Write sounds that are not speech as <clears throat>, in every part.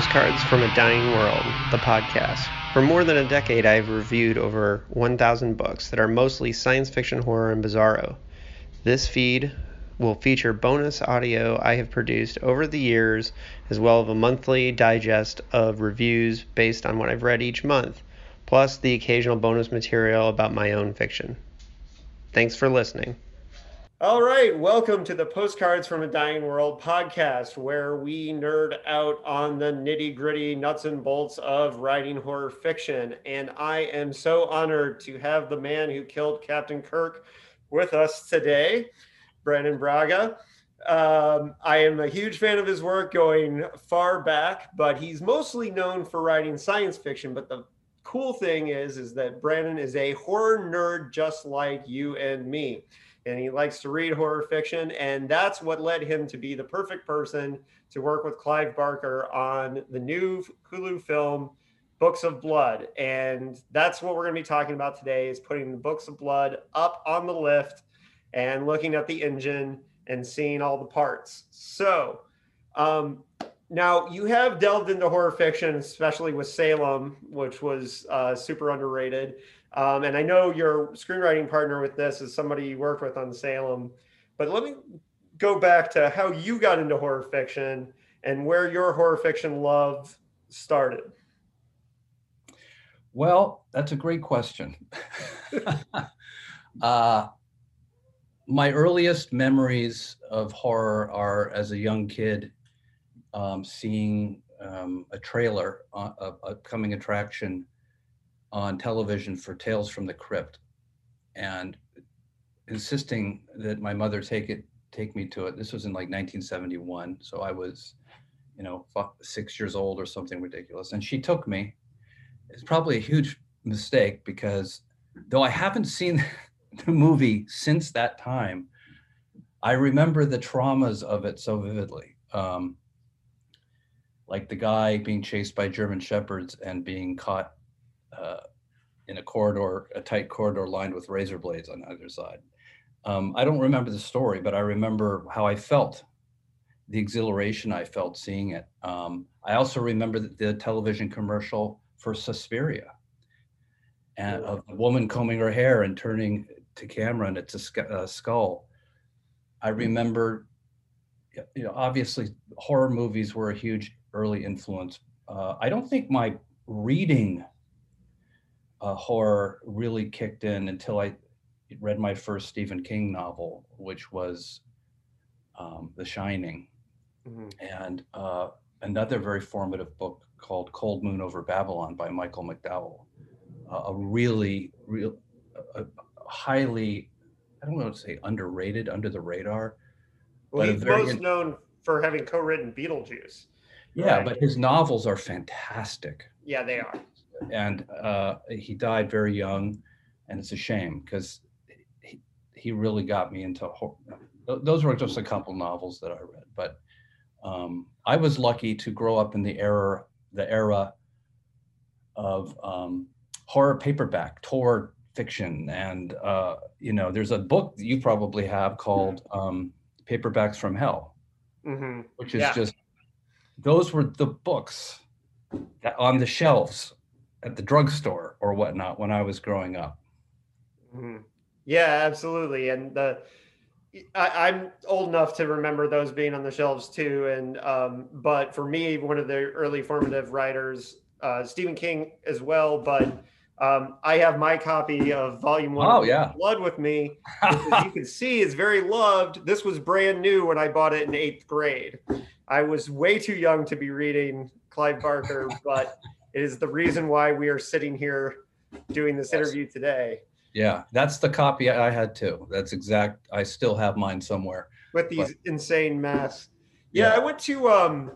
Postcards from a Dying World, the podcast. For more than a decade, I've reviewed over 1,000 books that are mostly science fiction, horror, and bizarro. This feed will feature bonus audio I have produced over the years, as well as a monthly digest of reviews based on what I've read each month, plus the occasional bonus material about my own fiction. Thanks for listening. All right, welcome to the Postcards from a Dying World podcast, where we nerd out on the nitty gritty nuts and bolts of writing horror fiction. And I am so honored to have the man who killed Captain Kirk with us today, Brannon Braga. Um, I am a huge fan of his work going far back, but he's mostly known for writing science fiction. But the cool thing is, is that Brannon is a horror nerd just like you and me and he likes to read horror fiction. And that's what led him to be the perfect person to work with Clive Barker on the new Hulu film, Books of Blood. And that's what we're going to be talking about today is putting the Books of Blood up on the lift and looking at the engine and seeing all the parts. So, um, now you have delved into horror fiction, especially with Salem, which was uh, super underrated. Um, and I know your screenwriting partner with this is somebody you worked with on Salem. But let me go back to how you got into horror fiction and where your horror fiction love started. Well, that's a great question. <laughs> uh, my earliest memories of horror are as a young kid um, seeing um, a trailer, uh, a upcoming attraction on television for Tales from the Crypt, and insisting that my mother take it, take me to it. This was in like 1971, so I was, you know, six years old or something ridiculous, and she took me. It's probably a huge mistake because though I haven't seen <laughs> the movie since that time, I remember the traumas of it so vividly. Um, like the guy being chased by German shepherds and being caught uh, in a corridor, a tight corridor lined with razor blades on either side. Um, I don't remember the story, but I remember how I felt, the exhilaration I felt seeing it. Um, I also remember the, the, television commercial for Suspiria, and of a woman combing her hair and turning to camera, and it's a, sc- a skull. I remember, you know, obviously horror movies were a huge early influence. Uh, I don't think my reading uh, horror really kicked in until I read my first Stephen King novel, which was um, The Shining, mm-hmm. and uh, another very formative book called Cold Moon Over Babylon by Michael McDowell. Uh, a really, real, a, highly, I don't want to say underrated, under the radar. Well, he's most in- known for having co-written Beetlejuice. Yeah, right? but his novels are fantastic. Yeah, they are and uh, he died very young, and it's a shame because he, he really got me into horror. Those were just a couple novels that I read, but um, I was lucky to grow up in the era the era of um, horror paperback, Tor fiction, and uh, you know, there's a book that you probably have called um, Paperbacks from Hell, mm-hmm. which is yeah. just those were the books that on the shelves at the drugstore or whatnot when I was growing up. Mm-hmm. Yeah, absolutely. And the I, am old enough to remember those being on the shelves too. And um, but for me, one of the early formative writers, uh, Stephen King as well. But um, I have my copy of Volume One. Oh yeah, Blood with me. <laughs> as you can see, is very loved. This was brand new when I bought it in eighth grade. I was way too young to be reading Clive Barker, but it is the reason why we are sitting here doing this yes. interview today. Yeah, that's the copy I had too. That's exact. I still have mine somewhere with these but, insane masks. Yeah, yeah, I went to um,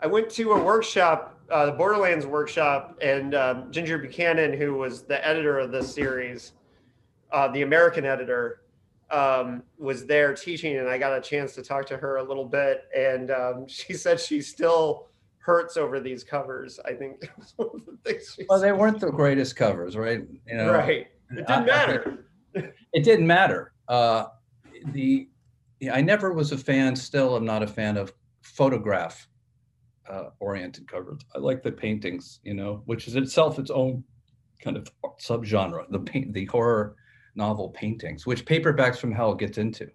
I went to a workshop, uh, the Borderlands workshop, and um, Ginjer Buchanan, who was the editor of this series, uh, the American editor, um, was there teaching, and I got a chance to talk to her a little bit, and um, <laughs> she said she still hurts over these covers. I think. <laughs> well, they weren't the greatest covers, right? You know, right. It didn't matter. I, it didn't matter. Uh, the I never was a fan. Still, I'm not a fan of photograph uh, oriented covers. I like the paintings, you know, which is itself its own kind of subgenre, the paint, the horror novel paintings, which Paperbacks from Hell gets into.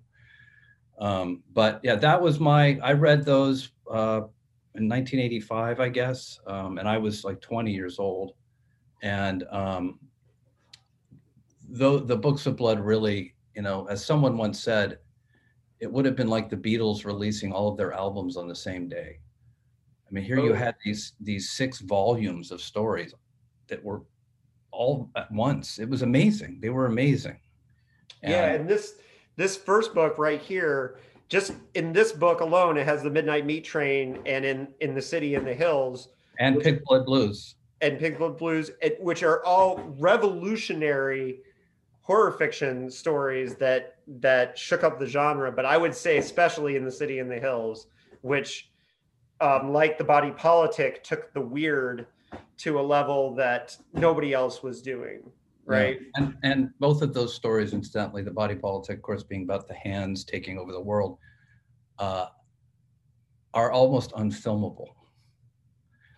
Um, but yeah, that was my. I read those uh, in 1985, I guess, um, and I was like 20 years old, and um, though the books of blood really, you know, as someone once said, it would have been like the Beatles releasing all of their albums on the same day. I mean, here oh. you had these these six volumes of stories that were all at once. It was amazing. They were amazing. And yeah, and this this first book right here, just in this book alone, it has the Midnight Meat Train, and in in the City in the Hills, and Pig Blood Blues, and Pig Blood Blues, which are all revolutionary horror fiction stories that that shook up the genre. But I would say, especially in the City in the Hills, which, um, like the Body Politic, took the weird to a level that nobody else was doing right? Yeah. And and both of those stories, incidentally, the body politic, of course, being about the hands taking over the world, uh, are almost unfilmable.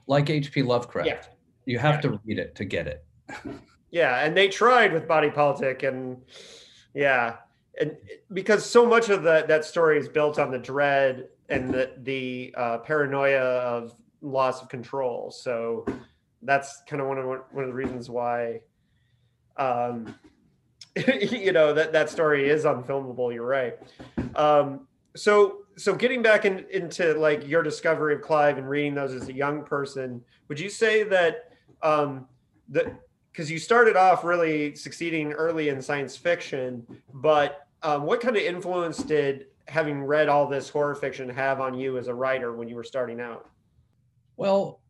Like H.P. Lovecraft, yeah. you have yeah. to read it to get it. <laughs> yeah, and they tried with body politic, and yeah, and because so much of that that story is built on the dread and the the uh, paranoia of loss of control. So that's kind of one of one of the reasons why um, <laughs> you know that that story is unfilmable. You're right. Um, so so getting back in, into like your discovery of Clive and reading those as a young person, would you say that um, that because you started off really succeeding early in science fiction, but um, what kind of influence did having read all this horror fiction have on you as a writer when you were starting out? Well,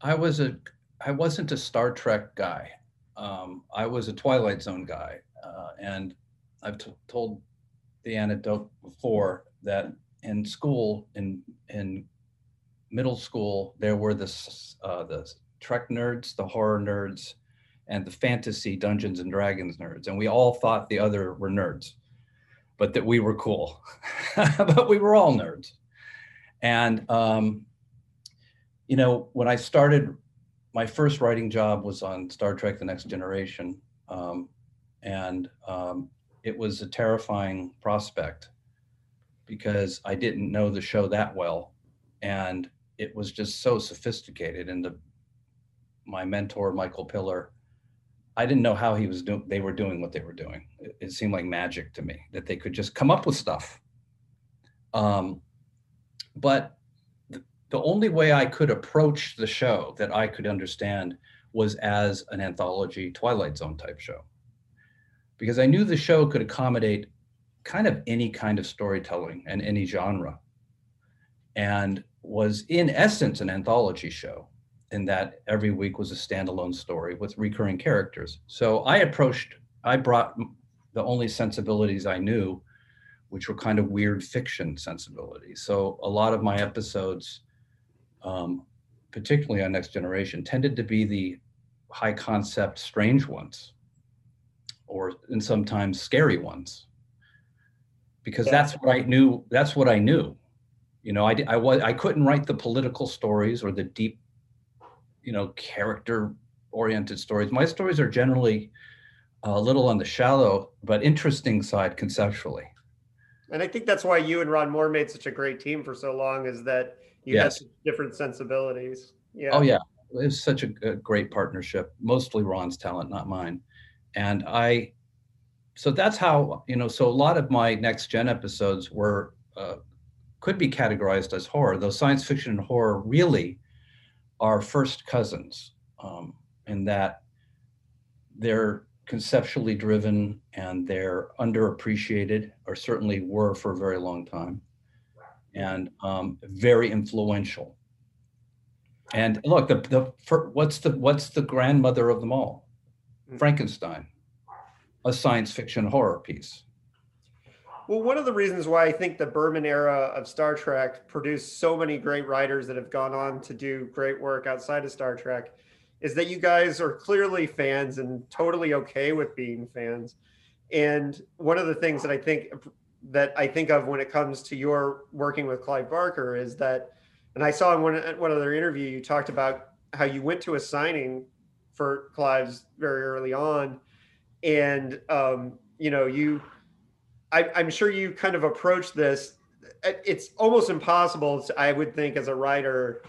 I was a I wasn't a Star Trek guy um, I was a Twilight Zone guy, uh, and I've t- told the anecdote before that in school, in in middle school, there were the uh, the Trek nerds, the horror nerds, and the fantasy Dungeons and Dragons nerds, and we all thought the other were nerds, but that we were cool, <laughs> but we were all nerds, and um, you know when I started my first writing job was on Star Trek: The Next Generation, um, and um, it was a terrifying prospect because I didn't know the show that well, and it was just so sophisticated. And the my mentor Michael Piller, I didn't know how he was doing. They were doing what they were doing. It, it, seemed like magic to me that they could just come up with stuff. Um, but the only way I could approach the show that I could understand was as an anthology Twilight Zone type show. Because I knew the show could accommodate kind of any kind of storytelling and any genre, and was in essence an anthology show in that every week was a standalone story with recurring characters. So I approached, I brought the only sensibilities I knew, which were kind of weird fiction sensibilities. So a lot of my episodes um, particularly on Next Generation, tended to be the high concept, strange ones, or and sometimes scary ones, because yeah. that's what I knew. That's what I knew. You know, I I was I couldn't write the political stories or the deep, you know, character oriented stories. My stories are generally a little on the shallow but interesting side conceptually. And I think that's why you and Ron Moore made such a great team for so long is that you had different sensibilities. Yeah. Oh yeah, it was such a, a great partnership. Mostly Ron's talent, not mine. And I, so that's how you know. So a lot of my next gen episodes were uh, could be categorized as horror. Though science fiction and horror really are first cousins um, in that they're conceptually driven and they're underappreciated, or certainly were for a very long time and um, very influential. And look, the, the for, what's the what's the grandmother of them all? Hmm. Frankenstein, a science fiction horror piece. Well, one of the reasons why I think the Berman era of Star Trek produced so many great writers that have gone on to do great work outside of Star Trek is that you guys are clearly fans and totally okay with being fans. And one of the things that I think that I think of when it comes to your working with Clive Barker is that And I saw in one one other interview you talked about how you went to a signing for Clive's very early on, and um, you know you, I, I'm sure you kind of approached this. It's almost impossible, to, I would think, as a writer,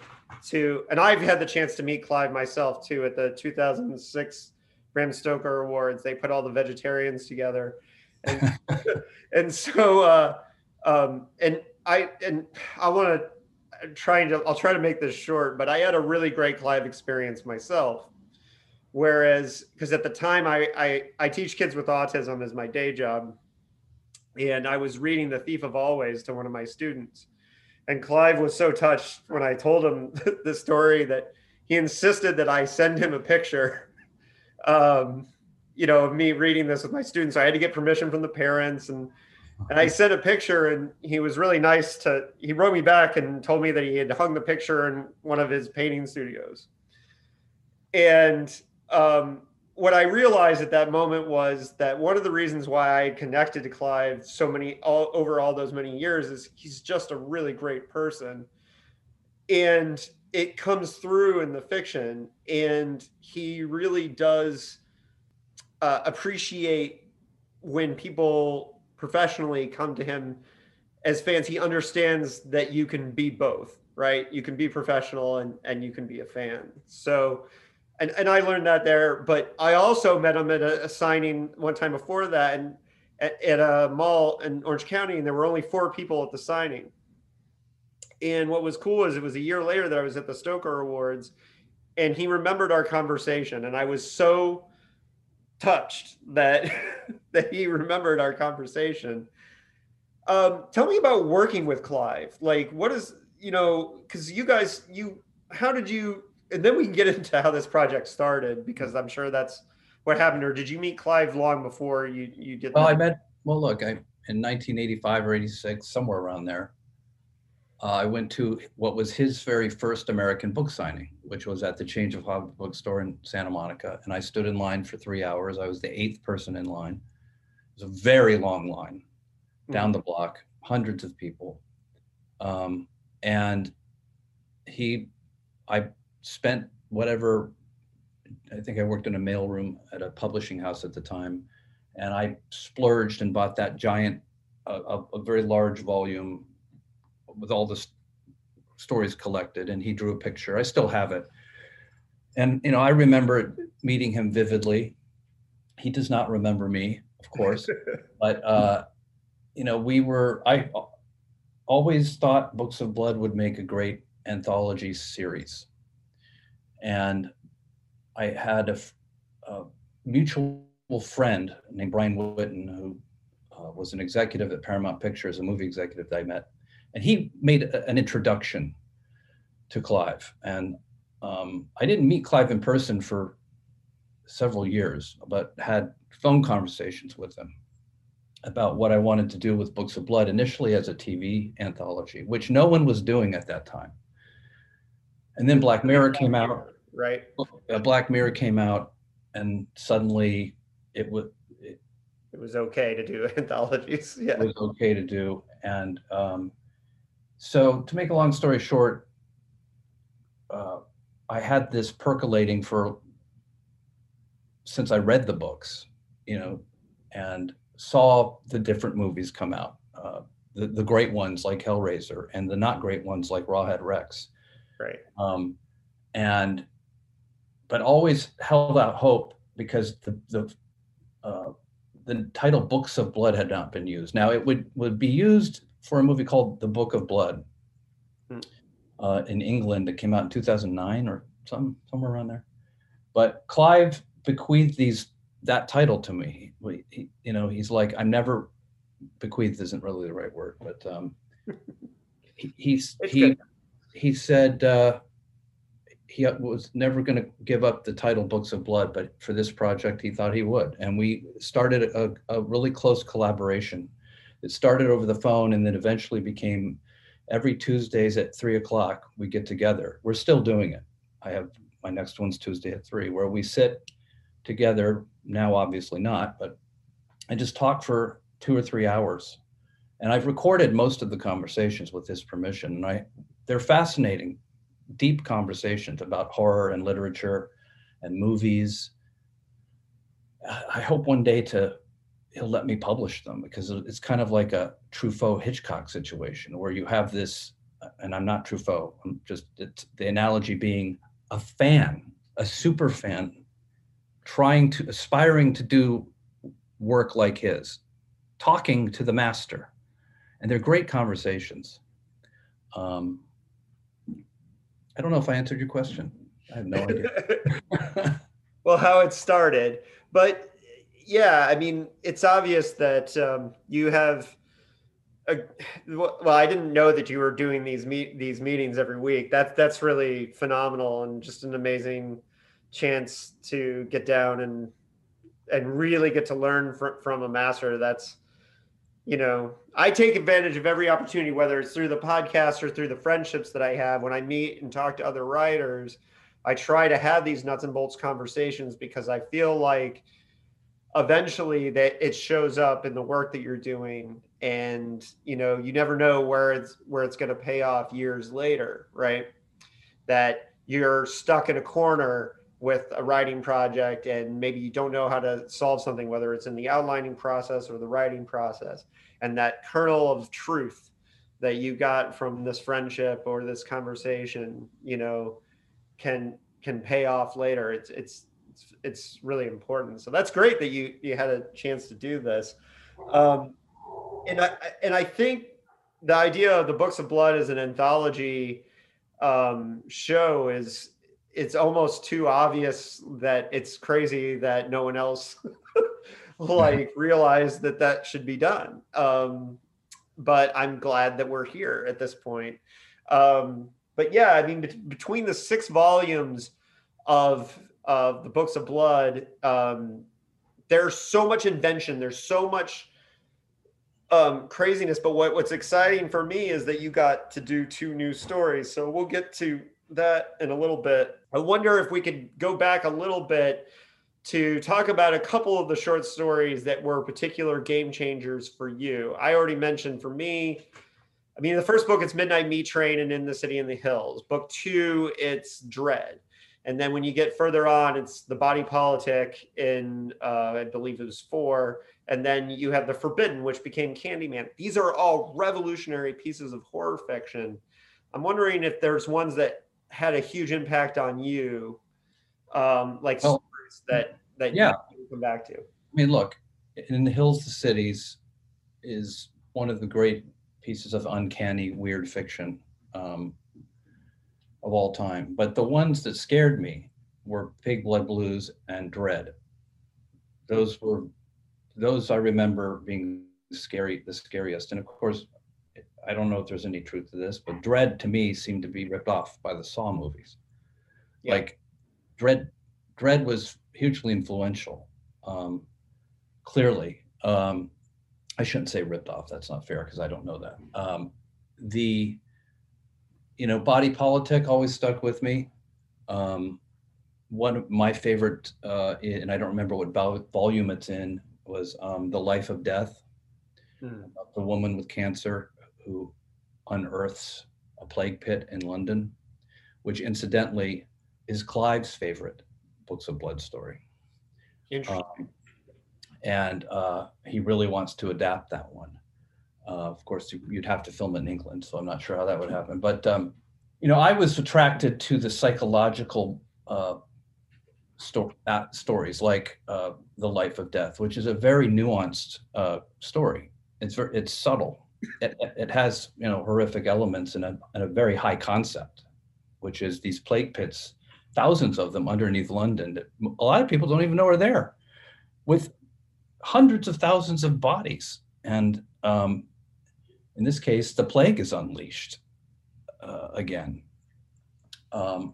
to and I've had the chance to meet Clive myself too at the 2006 Bram Stoker Awards. They put all the vegetarians together, and, <laughs> and so uh, um, and I and I want to trying to I'll try to make this short, but I had a really great Clive experience myself. Whereas, because at the time I, I I teach kids with autism as my day job, and I was reading The Thief of Always to one of my students, and Clive was so touched when I told him <laughs> the story that he insisted that I send him a picture. <laughs> Um, you know, of me reading this with my students. I had to get permission from the parents and and I sent a picture and he was really nice to he wrote me back and told me that he had hung the picture in one of his painting studios. And um, what I realized at that moment was that one of the reasons why I connected to Clive so many all over all those many years is he's just a really great person. And it comes through in the fiction and he really does uh, appreciate when people professionally come to him as fans he understands that you can be both right you can be professional and and you can be a fan so and and i learned that there but i also met him at a, a signing one time before that and at, at a mall in orange county and there were only four people at the signing and what was cool is it was a year later that I was at the Stoker Awards and he remembered our conversation. And I was so touched that <laughs> that he remembered our conversation. Um, tell me about working with Clive. Like, what is you know? Because you guys, you how did you? And then we can get <laughs> into how this project started because I'm sure that's what happened. Or did you meet Clive long before you you did? Well, that? I met. Well, look, I in 1985 or 86, somewhere around there uh, I went to what was his very first American book signing, which was at the Change of Hobbit bookstore in Santa Monica. And I stood in line for three hours. I was the eighth person in line. It was a very long line down mm-hmm. the block, hundreds of people. Um, and he, I spent whatever, I think I worked in a mailroom at a publishing house at the time. And I splurged and bought that giant, a, a very large volume with all the stories collected, and he drew a picture. I still have it, and you know I remember meeting him vividly. He does not remember me, of course, <laughs> but uh, you know we were. I always thought Books of Blood would make a great anthology series, and I had a, a mutual friend named Brian Whitten who uh, was an executive at Paramount Pictures, a movie executive that I met and he made a, an introduction to Clive. And um, I didn't meet Clive in person for several years, but had phone conversations with him about what I wanted to do with Books of Blood, initially as a TV anthology, which no one was doing at that time. And then Black Mirror came out. Right. Black Mirror came out, and suddenly it was. It, it was okay to do <laughs> anthologies. Yeah. It was okay to do, and um, so to make a long story short, uh, I had this percolating for since I read the books, you know, and saw the different movies come out, uh, the the great ones like Hellraiser, and the not great ones like Rawhead Rex. Right. Um, and but always held out hope because the the uh, the title Books of Blood had not been used. Now it would would be used for a movie called The Book of Blood hmm. uh, in England that came out in 2009 or some somewhere around there. But Clive bequeathed these that title to me. He, you know, he's like, I'm never bequeathed isn't really the right word, but um, <laughs> he, he's he he said uh, he was never going to give up the title Books of Blood, but for this project, he thought he would, and we started a, a really close collaboration it started over the phone and then eventually became every Tuesdays at three o'clock we get together. We're still doing it. I have my next one's Tuesday at three, where we sit together. Now, obviously not, but I just talk for two or three hours. And I've recorded most of the conversations with his permission. And I they're fascinating, deep conversations about horror and literature and movies. I hope one day to he'll let me publish them because it's kind of like a Truffaut Hitchcock situation where you have this, and I'm not Truffaut. I'm just it's the analogy being a fan, a super fan, trying to aspiring to do work like his, talking to the master, and they're great conversations. Um, I don't know if I answered your question. I have no idea. <laughs> well, how it started, but yeah, I mean, it's obvious that um, you have. A, well, I didn't know that you were doing these meet these meetings every week. That's that's really phenomenal and just an amazing chance to get down and and really get to learn from from a master. That's you know, I take advantage of every opportunity, whether it's through the podcast or through the friendships that I have when I meet and talk to other writers. I try to have these nuts and bolts conversations because I feel like eventually that it shows up in the work that you're doing and you know you never know where it's where it's going to pay off years later right? That you're stuck in a corner with a writing project and maybe you don't know how to solve something whether it's in the outlining process or the writing process. And that kernel of truth that you got from this friendship or this conversation you know can can pay off later. It's it's it's, it's really important. So that's great that you you had a chance to do this. Um, and I and I think the idea of the Books of Blood as an anthology um, show is it's almost too obvious that it's crazy that no one else <laughs> like <laughs> realized that that should be done. Um, but I'm glad that we're here at this point. Um, but yeah, I mean, between the six volumes of of the books of blood um, there's so much invention there's so much um, craziness but what, what's exciting for me is that you got to do two new stories so we'll get to that in a little bit. I wonder if we could go back a little bit to talk about a couple of the short stories that were particular game changers for you. I already mentioned for me i mean the first book it's midnight meat train and in the city in the hills. Book two it's dread and then when you get further on, it's the body politic in, uh, I believe it was four. And then you have the Forbidden, which became Candyman. These are all revolutionary pieces of horror fiction. I'm wondering if there's ones that had a huge impact on you, um, like well, that that yeah. you come back to. I mean, look, in the hills, the cities is one of the great pieces of uncanny, weird fiction. Um, of all time. But the ones that scared me were Pig Blood Blues and Dread. Those were those I remember being scary, the scariest. And of course, I don't know if there's any truth to this, but Dread to me seemed to be ripped off by the Saw movies. Yeah. Like Dread, Dread was hugely influential. Um, clearly, um, I shouldn't say ripped off. That's not fair because I don't know that. Um, the you know, body politic always stuck with me. Um, one of my favorite, uh, and I don't remember what volume it's in, was um, The Life of Death, hmm. the woman with cancer who unearths a plague pit in London, which incidentally is Clive's favorite Books of Blood story. Interesting. Um, and uh, he really wants to adapt that one. Uh, of course, you'd have to film it in England, so I'm not sure how that would happen. But um, you know, I was attracted to the psychological uh, sto- uh, stories like uh, The Life of Death, which is a very nuanced uh, story. It's very, it's subtle. It, it, has you know horrific elements and a, and a very high concept, which is these plague pits, thousands of them underneath London. That a lot of people don't even know are there, with hundreds of thousands of bodies and um, in this case, the plague is unleashed uh, again. Um,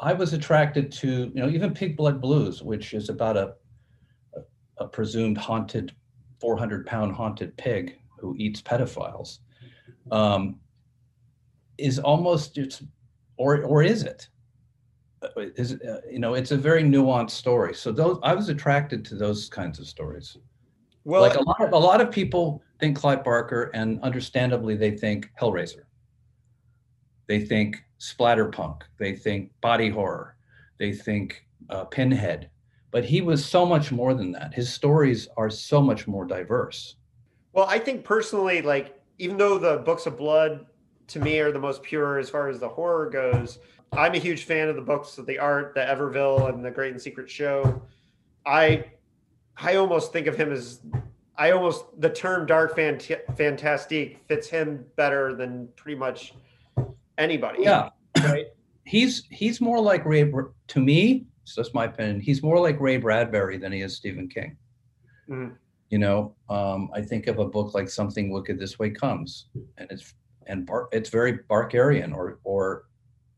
I was attracted to, you know, even Pig Blood Blues, which is about a, a, presumed haunted, 400 pound haunted pig who eats pedophiles, um, is almost, it's, or, or is it? Uh, uh, you know, it's a very nuanced story. So those, I was attracted to those kinds of stories. Well, like a lot of a lot of people think Clive Barker, and understandably, they think Hellraiser. They think splatterpunk. They think body horror. They think uh, Pinhead. But he was so much more than that. His stories are so much more diverse. Well, I think personally, like even though the books of blood to me are the most pure as far as the horror goes, I'm a huge fan of the books, of the art, the Everville, and the Great and Secret Show. I I almost think of him as I almost the term dark fant- fantastique fits him better than pretty much anybody. Yeah, right. he's he's more like Ray to me. So that's my opinion. He's more like Ray Bradbury than he is Stephen King. Mm-hmm. You know, um, I think of a book like Something Wicked This Way Comes, and it's and Bar- it's very Barkerian, or or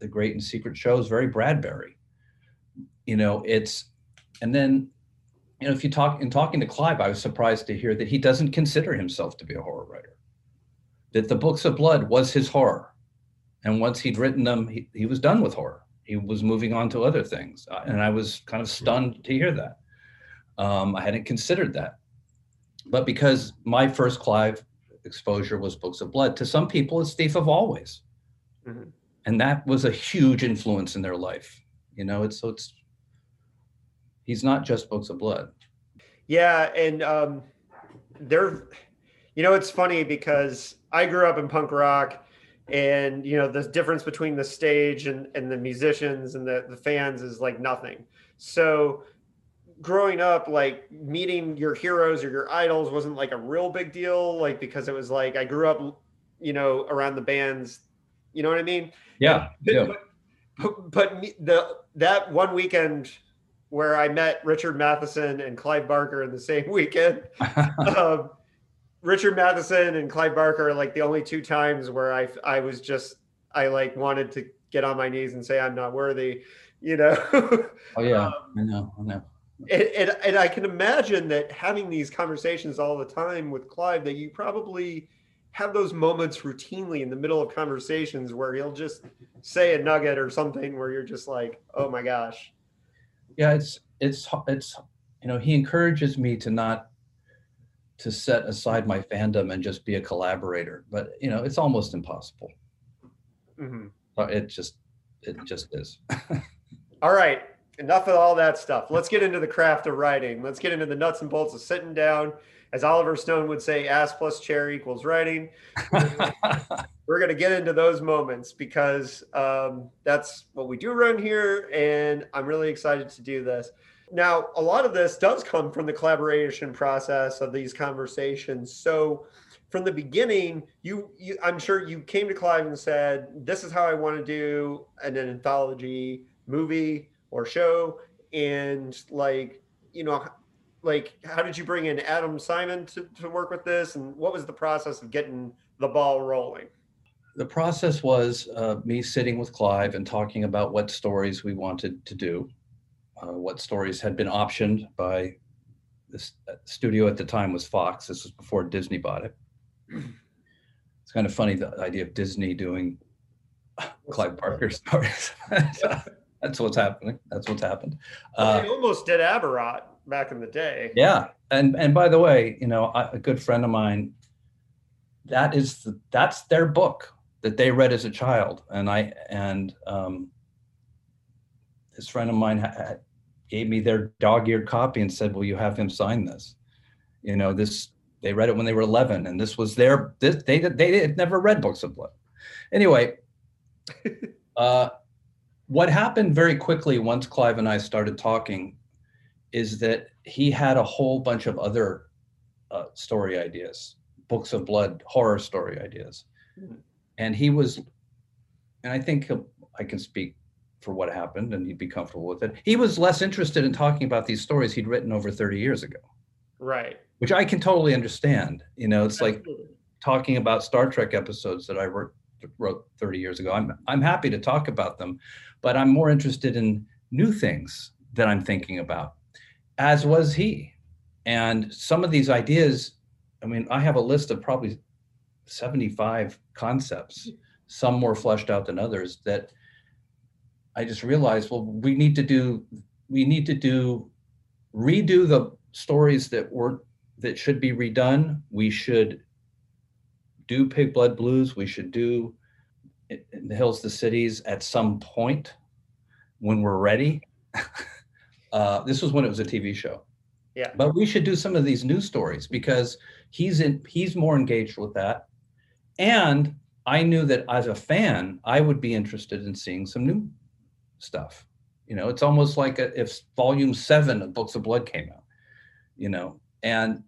The Great and Secret Show is very Bradbury. You know, it's and then you know, if you talk in talking to Clive, I was surprised to hear that he doesn't consider himself to be a horror writer. That the books of blood was his horror, and once he'd written them, he, he was done with horror. He was moving on to other things, uh, and I was kind of stunned to hear that. Um, I hadn't considered that, but because my first Clive exposure was books of blood, to some people it's Thief of Always, mm-hmm. and that was a huge influence in their life. You know, it's so it's he's not just books of blood. Yeah, and um, they're, you know, it's funny because I grew up in punk rock, and you know the difference between the stage and, and the musicians and the, the fans is like nothing. So growing up, like meeting your heroes or your idols wasn't like a real big deal, like because it was like I grew up, you know, around the bands. You know what I mean? Yeah. But, yeah. but, but the that one weekend where I met Richard Matheson and Clive Barker in the same <laughs> weekend. <laughs> um, Richard Matheson and Clive Barker are like the only two times where I I was just I like wanted to get on my knees and say I'm not worthy, you know. <laughs> oh yeah, um, I know, I know. And, and, and I can imagine that having these conversations all the time with Clive, that you probably have those moments routinely in the middle of conversations where he'll just say a nugget or something where you're just like, oh my gosh, yeah it's it's it's you know he encourages me to not to set aside my fandom and just be a collaborator but you know it's almost impossible. Mm-hmm. it just it just is. <laughs> All right enough of all that stuff. Let's get into the craft of writing. Let's get into the nuts and bolts of sitting down as oliver stone would say ass plus chair equals writing <laughs> we're going to get into those moments because um, that's what we do around here. And I'm really excited to do this. Now, a lot of this does come from the collaboration process of these conversations. So, from the beginning, you, you I'm sure you came to Clive and said, "This is how I want to do an, an anthology movie or show," and like, you know, like, how did you bring in Adam Simon to, to work with this, and what was the process of getting the ball rolling? the process was uh, me sitting with Clive and talking about what stories we wanted to do, uh, what stories had been optioned by the uh, studio at the time was Fox. This was before Disney bought it. <clears throat> It's kind of funny the idea of Disney doing Clive Barker stories. <laughs> That's what's happening. That's what's happened. Uh, they almost did Abarat back in the day. Yeah, and and by the way, you know, I, a good friend of mine. That is the, that's their book that they read as a child, and I and um, this friend of mine had, gave me their dog-eared copy and said, "Will you have him sign this?" You know, this they read it when they were 11, and this was their this, they they had never read books of blood. Anyway, <laughs> uh, what happened very quickly once Clive and I started talking is that he had a whole bunch of other uh, story ideas, books of blood, horror story ideas. Mm-hmm and he was, and I think I can speak for what happened, and he'd be comfortable with it. He was less interested in talking about these stories he'd written over 30 years ago. Right. Which I can totally understand. You know, it's Absolutely. like talking about Star Trek episodes that I wrote, wrote 30 years ago. I'm I'm happy to talk about them, but I'm more interested in new things that I'm thinking about, as was he. And some of these ideas, I mean, I have a list of probably 75 concepts, some more fleshed out than others, that I just realized, well, we need to do, we need to do, redo the stories that were that should be redone. We should do Pig Blood Blues. We should do the Hills, the Cities at some point when we're ready. <laughs> uh, this was when it was a TV show. Yeah. But we should do some of these news stories because he's in he's more engaged with that. And I knew that as a fan, I would be interested in seeing some new stuff. You know, it's almost like a, if volume seven of Books of Blood came out, you know, and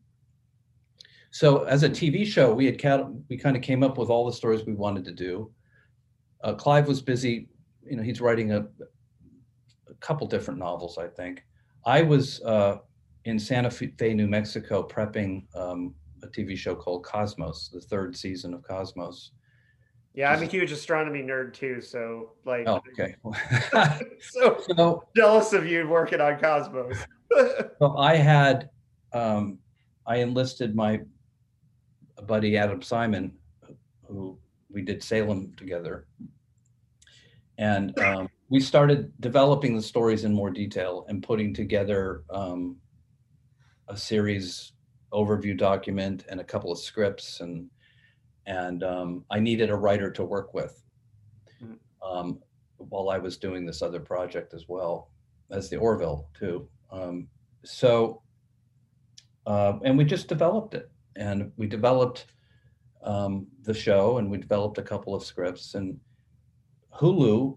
so as a TV show, we had we kind of came up with all the stories we wanted to do. Uh, Clive was busy, you know, he's writing a, a couple different novels, I think. I was uh, in Santa Fe, New Mexico, prepping um, a TV show called Cosmos, the third season of Cosmos. Yeah, I'm a huge astronomy nerd too, so like. Oh, okay. <laughs> <laughs> so, so, jealous of you working on Cosmos. <laughs> so I had, um, I enlisted my buddy Adam Simon, who we did Salem together, and um, we started developing the stories in more detail and putting together um, a series overview document and a couple of scripts and and um, I needed a writer to work with hmm. um, while I was doing this other project as well as the Orville too. Um, so uh, and we just developed it and we developed um, the show and we developed a couple of scripts and Hulu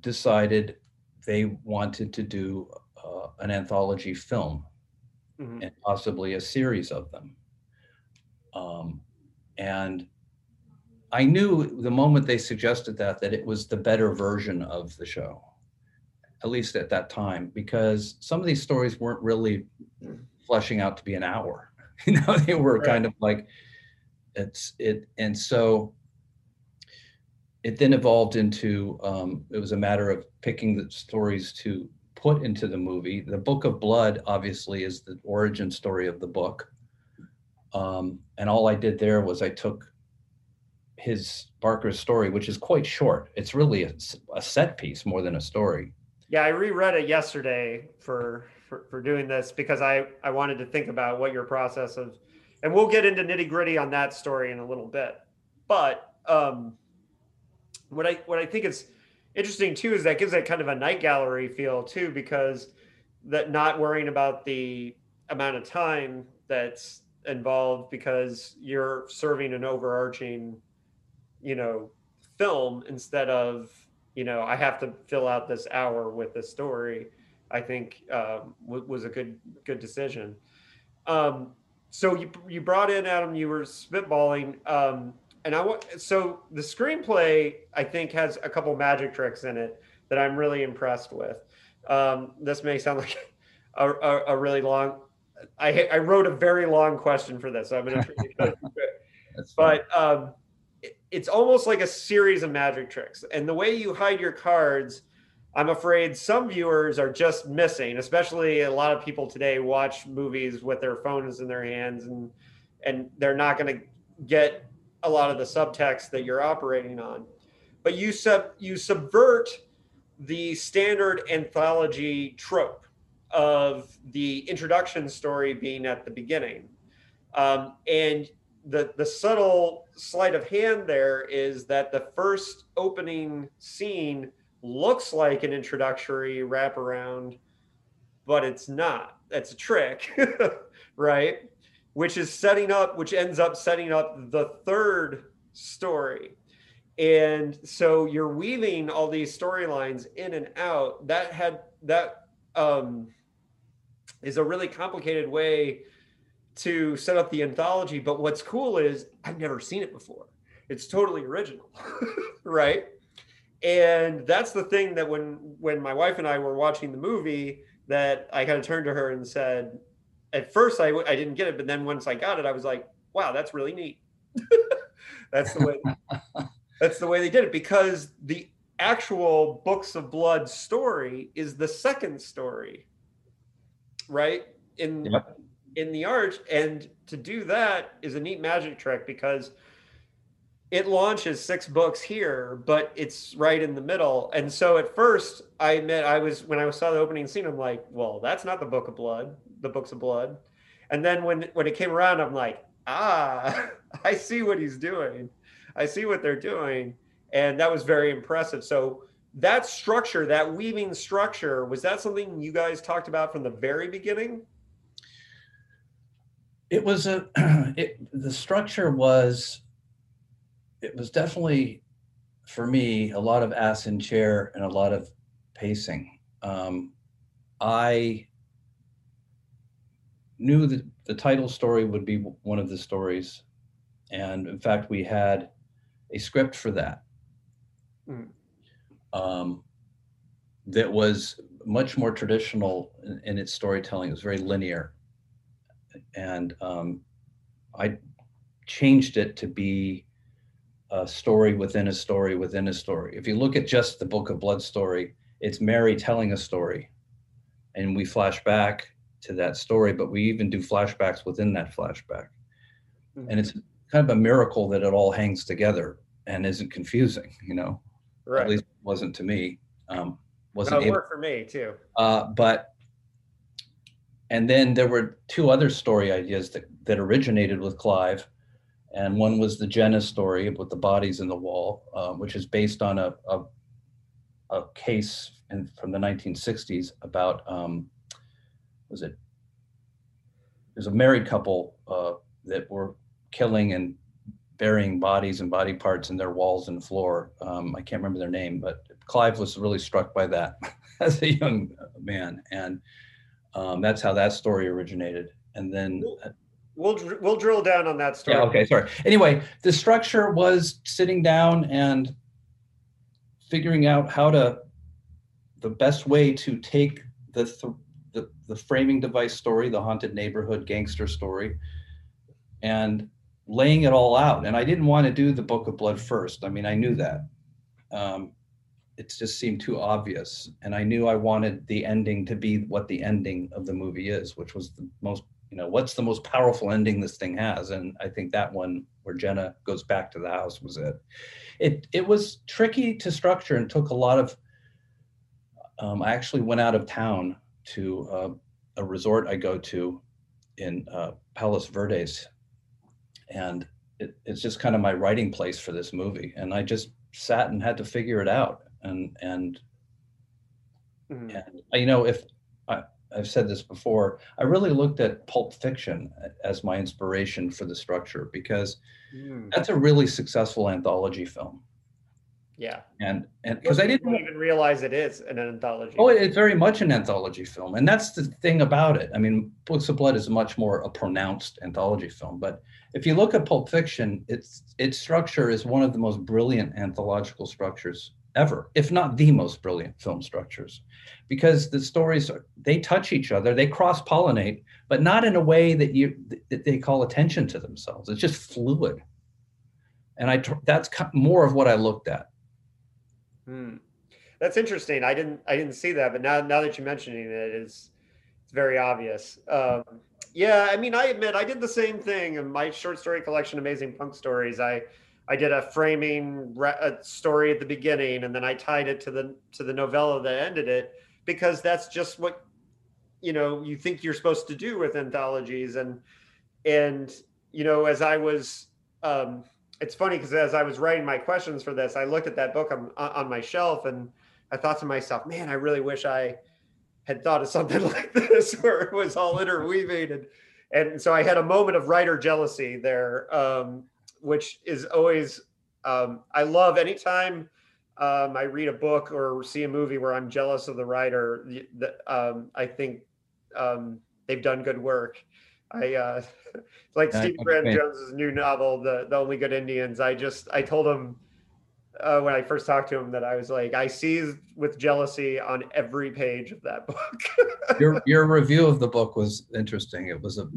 decided they wanted to do uh, an anthology film mm-hmm. and possibly a series of them. Um, and I knew the moment they suggested that that it was the better version of the show, at least at that time, because some of these stories weren't really fleshing out to be an hour. <laughs> You know, they were right. kind of like it's it, and so it then evolved into um, it was a matter of picking the stories to put into the movie. The Book of Blood, obviously, is the origin story of the book. Um, and all I did there was I took his Barker's story, which is quite short. It's really a, a set piece more than a story. Yeah, I reread it yesterday for, for for doing this because I I wanted to think about what your process of, and we'll get into nitty gritty on that story in a little bit. But um, what I what I think is interesting too is that gives it kind of a night gallery feel too because that not worrying about the amount of time that's involved because you're serving an overarching you know film instead of you know i have to fill out this hour with the story i think um, w- was a good good decision. Um, so you, you brought in adam you were spitballing um, and I want so the screenplay I think has a couple magic tricks in it that I'm really impressed with. Um, this may sound like <laughs> a, a, a, really long. I I wrote a very long question for this. So I'm going to. <laughs> but um, it, it's almost like a series of magic tricks, and the way you hide your cards. I'm afraid some viewers are just missing, especially a lot of people today watch movies with their phones in their hands and and they're not going to get a lot of the subtext that you're operating on. But you sub you subvert the standard anthology trope of the introduction story being at the beginning. Um, and the the subtle sleight of hand there is that the first opening scene looks like an introductory wraparound, but it's not. That's a trick, <laughs> right? Which is setting up, which ends up setting up the third story. And so you're weaving all these storylines in and out. That had that um, is a really complicated way to set up the anthology. But what's cool is I've never seen it before. It's totally original, <laughs> right? And that's the thing that when when my wife and I were watching the movie, that I kind of turned to her and said, at first I, I didn't get it, but then once I got it, I was like, wow, that's really neat. <laughs> that's the way <laughs> that's the way they did it because the actual books of blood story is the second story right in yep. in the arch and to do that is a neat magic trick because it launches six books here but it's right in the middle and so at first i admit i was when i saw the opening scene i'm like well that's not the book of blood the books of blood. And then when when it came around, I'm like, ah, <laughs> I see what he's doing. I see what they're doing. And that was very impressive. So that structure, that weaving structure, was that something you guys talked about from the very beginning? It was a <clears throat> it, the structure was it was definitely for me a lot of ass in chair and a lot of pacing. Um, I knew that the title story would be one of the stories, and in fact, we had a script for that. Mm. Um, that was much more traditional in, in, its storytelling. It was very linear, and um, I changed it to be a story within a story within a story. If you look at just the Book of Blood story, it's Mary telling a story, and we flash back to that story, but we even do flashbacks within that flashback, mm-hmm. and it's kind of a miracle that it all hangs together and isn't confusing. You know, right. at least it wasn't to me. Um, wasn't it worked for me too. Uh, but and then there were two other story ideas that that originated with Clive and one was the Jenna story with the bodies in the wall, uh, which is based on a, a, a case in, from the 1960s about um, was it there's a married couple uh, that were killing and burying bodies and body parts in their walls and floor. Um, I can't remember their name, but Clive was really struck by that <laughs> as a young man, and um, that's how that story originated. And then we'll we'll drill down on that story. Yeah. Okay. Sorry. Anyway, the structure was sitting down and figuring out how to the best way to take the th- the, the framing device story, the haunted neighborhood gangster story, and laying it all out. And I didn't want to do the Book of Blood first. I mean, I knew that. Um, it just seemed too obvious, and I knew I wanted the ending to be what the ending of the movie is, which was the most you know what's the most powerful ending this thing has and i think that one where jenna goes back to the house was it it it was tricky to structure and took a lot of um, i actually went out of town to uh, a resort i go to in uh, palos verdes and it, it's just kind of my writing place for this movie and i just sat and had to figure it out and and mm. and you know if I, I've said this before. I really looked at Pulp Fiction as my inspiration for the structure because mm. that's a really successful anthology film. Yeah. And and because I didn't even realize it is an anthology. Oh, it's very much an anthology film. And that's the thing about it. I mean, Books of Blood is much more a pronounced anthology film. But if you look at Pulp Fiction, its its structure is one of the most brilliant anthological structures ever, if not the most brilliant film structures, because the stories are, they touch each other, they cross pollinate, but not in a way that you that they call attention to themselves. It's just fluid, and I that's more of what I looked at. Hmm. That's interesting. I didn't I didn't see that, but now now that you're mentioning it, it's it's very obvious. Um, yeah, I mean, I admit I did the same thing in my short story collection, Amazing Punk Stories. I I did a framing re- a story at the beginning, and then I tied it to the to the novella that ended it because that's just what you know you think you're supposed to do with anthologies and and you know as I was um, it's funny because as I was writing my questions for this, I looked at that book on on my shelf and I thought to myself, man, I really wish I had thought of <laughs> something like this where it was all interweaving and and so I had a moment of writer jealousy there. Um, which is always um, I love anytime um, I read a book or see a movie where I'm jealous of the writer. The, um, I think um, they've done good work. I uh, <laughs> like yeah, Stephen Graham Jones's new novel, the the Only Good Indians. I just I told him uh, when I first talked to him that I was like I see with jealousy on every page of that <laughs> book. your your review of the book was interesting. It was a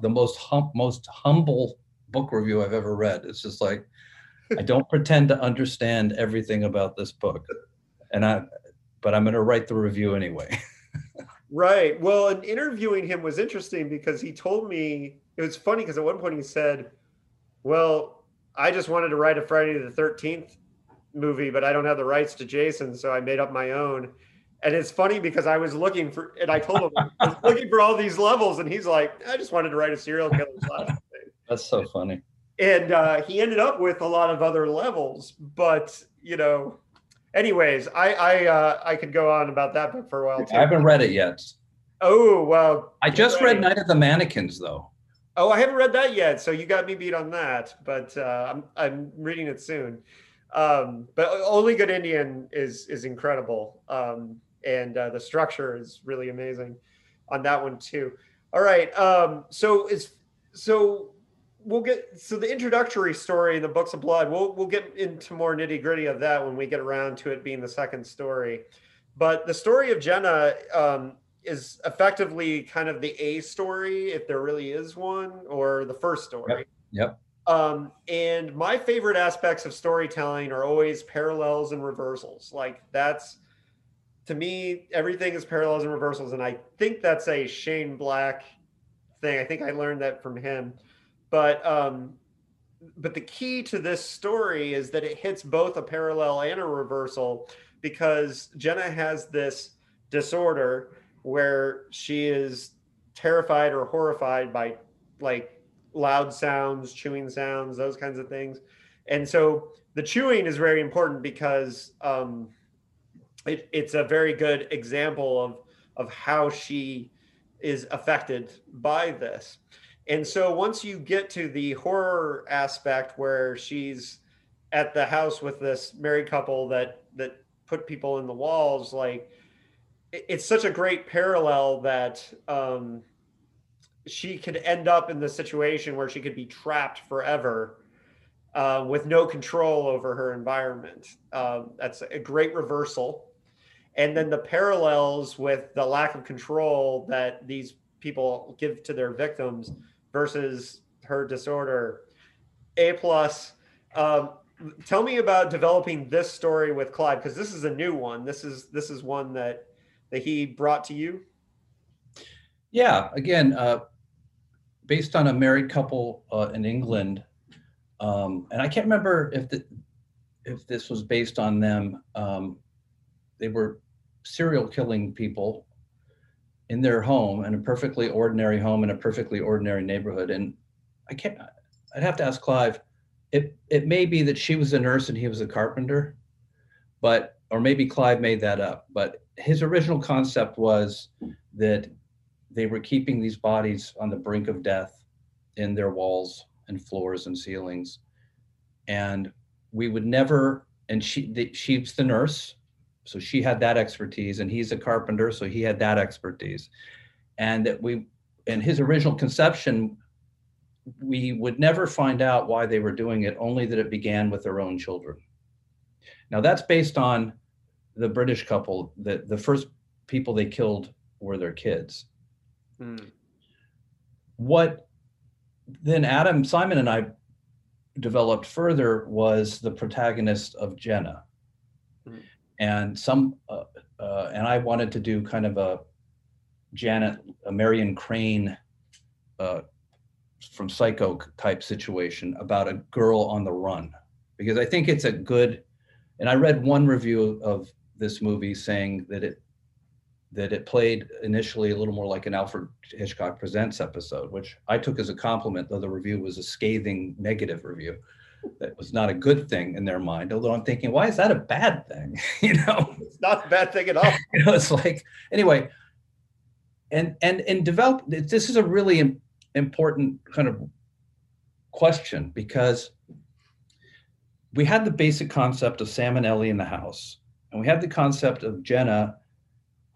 the most hum, most humble book review I've ever read. It's just like I don't <laughs> pretend to understand everything about this book, and I, but I'm going to write the review anyway. Right. Well, and interviewing him was interesting because he told me it was funny because at one point he said, "Well, I just wanted to write a Friday the Thirteenth movie, but I don't have the rights to Jason, so I made up my own." And it's funny because I was looking for, and I told him I was <laughs> looking for all these levels, and he's like, I just wanted to write a serial killer slash. That's so funny. And uh, he ended up with a lot of other levels, but you know, anyways, I I uh, I could go on about that book for a while too. I haven't read it yet. Oh well. I just read Night of the Mannequins though. Oh, I haven't read that yet, so you got me beat on that. But uh, I'm I'm reading it soon. Um, but Only Good Indian is is incredible, um, and uh, the structure is really amazing on that one too. All right, um, so it's so we'll get so the introductory story, in the Books of Blood. We'll we'll get into more nitty gritty of that when we get around to it being the second story. But the story of Jenna um, is effectively kind of the A story, if there really is one, or the first story. Yep. yep. Um, and my favorite aspects of storytelling are always parallels and reversals. Like that's to me, everything is parallels and reversals, and I think that's a Shane Black thing. I think I learned that from him. But um, but the key to this story is that it hits both a parallel and a reversal because Jenna has this disorder where she is terrified or horrified by like loud sounds, chewing sounds, those kinds of things. And so the chewing is very important because um, it, it's a very good example of of how she is affected by this. And so once you get to the horror aspect where she's at the house with this married couple that that put people in the walls, like it's such a great parallel that um, she could end up in the situation where she could be trapped forever uh, with no control over her environment. Um, that's a great reversal. And then the parallels with the lack of control that these people give to their victims versus her disorder. A plus. Um, tell me about developing this story with Clive because this is a new one. This is this is one that that he brought to you. Yeah, again, uh, based on a married couple uh, in England, um, and I can't remember if the, if this was based on them. Um, they were serial killing people in their home, in a perfectly ordinary home in a perfectly ordinary neighborhood. And I can't. I'd have to ask Clive. It it may be that she was a nurse and he was a carpenter, but or maybe Clive made that up. But his original concept was that they were keeping these bodies on the brink of death in their walls and floors and ceilings and we would never and she the, she's the nurse so she had that expertise and he's a carpenter so he had that expertise. And that we in his original conception we would never find out why they were doing it only that it began with their own children. Now that's based on the british couple that the first people they killed were their kids. Hmm. what then adam simon and i developed further was the protagonist of jenna. Hmm and some uh, uh, and I wanted to do kind of a Janet, a Marion Crane uh, from Psycho type situation about a girl on the run because I think it's a good. And I read one review of this movie saying that it that it played initially a little more like an Alfred Hitchcock Presents episode, which I took as a compliment, though the review was a scathing negative review that was not a good thing in their mind. Although I'm thinking, why is that a bad thing? <laughs> you know, it's not a bad thing at all. <laughs> you know, it's like anyway, and and and develop. This is a really important kind of question because we had the basic concept of Sam and Ellie in the house, and we had the concept of Jenna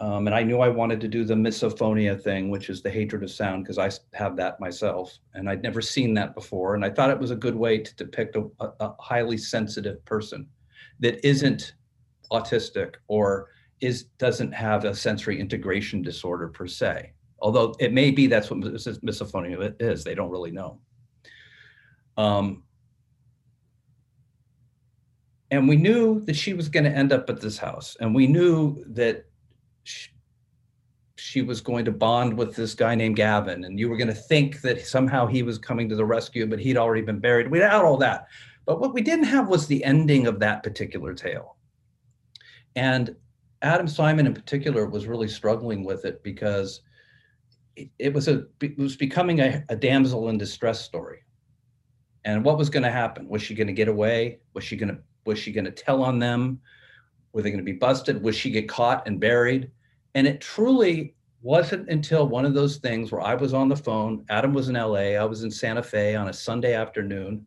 um, and I knew I wanted to do the misophonia thing, which is the hatred of sound, because I have that myself. And I'd never seen that before. And I thought it was a good way to depict a, a highly sensitive person that isn't autistic or is doesn't have a sensory integration disorder per se. Although it may be that's what misophonia is. They don't really know. Um, and we knew that she was going to end up at this house. And we knew that she, was going to bond with this guy named Gavin, and you were going to think that somehow he was coming to the rescue, but he'd already been buried. We had all that. But what we didn't have was the ending of that particular tale. And Adam Simon in particular was really struggling with it because it, it was a it was becoming a, a damsel in distress story. And what was going to happen? Was she going to get away? Was she going to was she going to tell on them? Were they going to be busted? Was she get caught and buried? And it truly wasn't until one of those things where I was on the phone. Adam was in LA. I was in Santa Fe on a Sunday afternoon.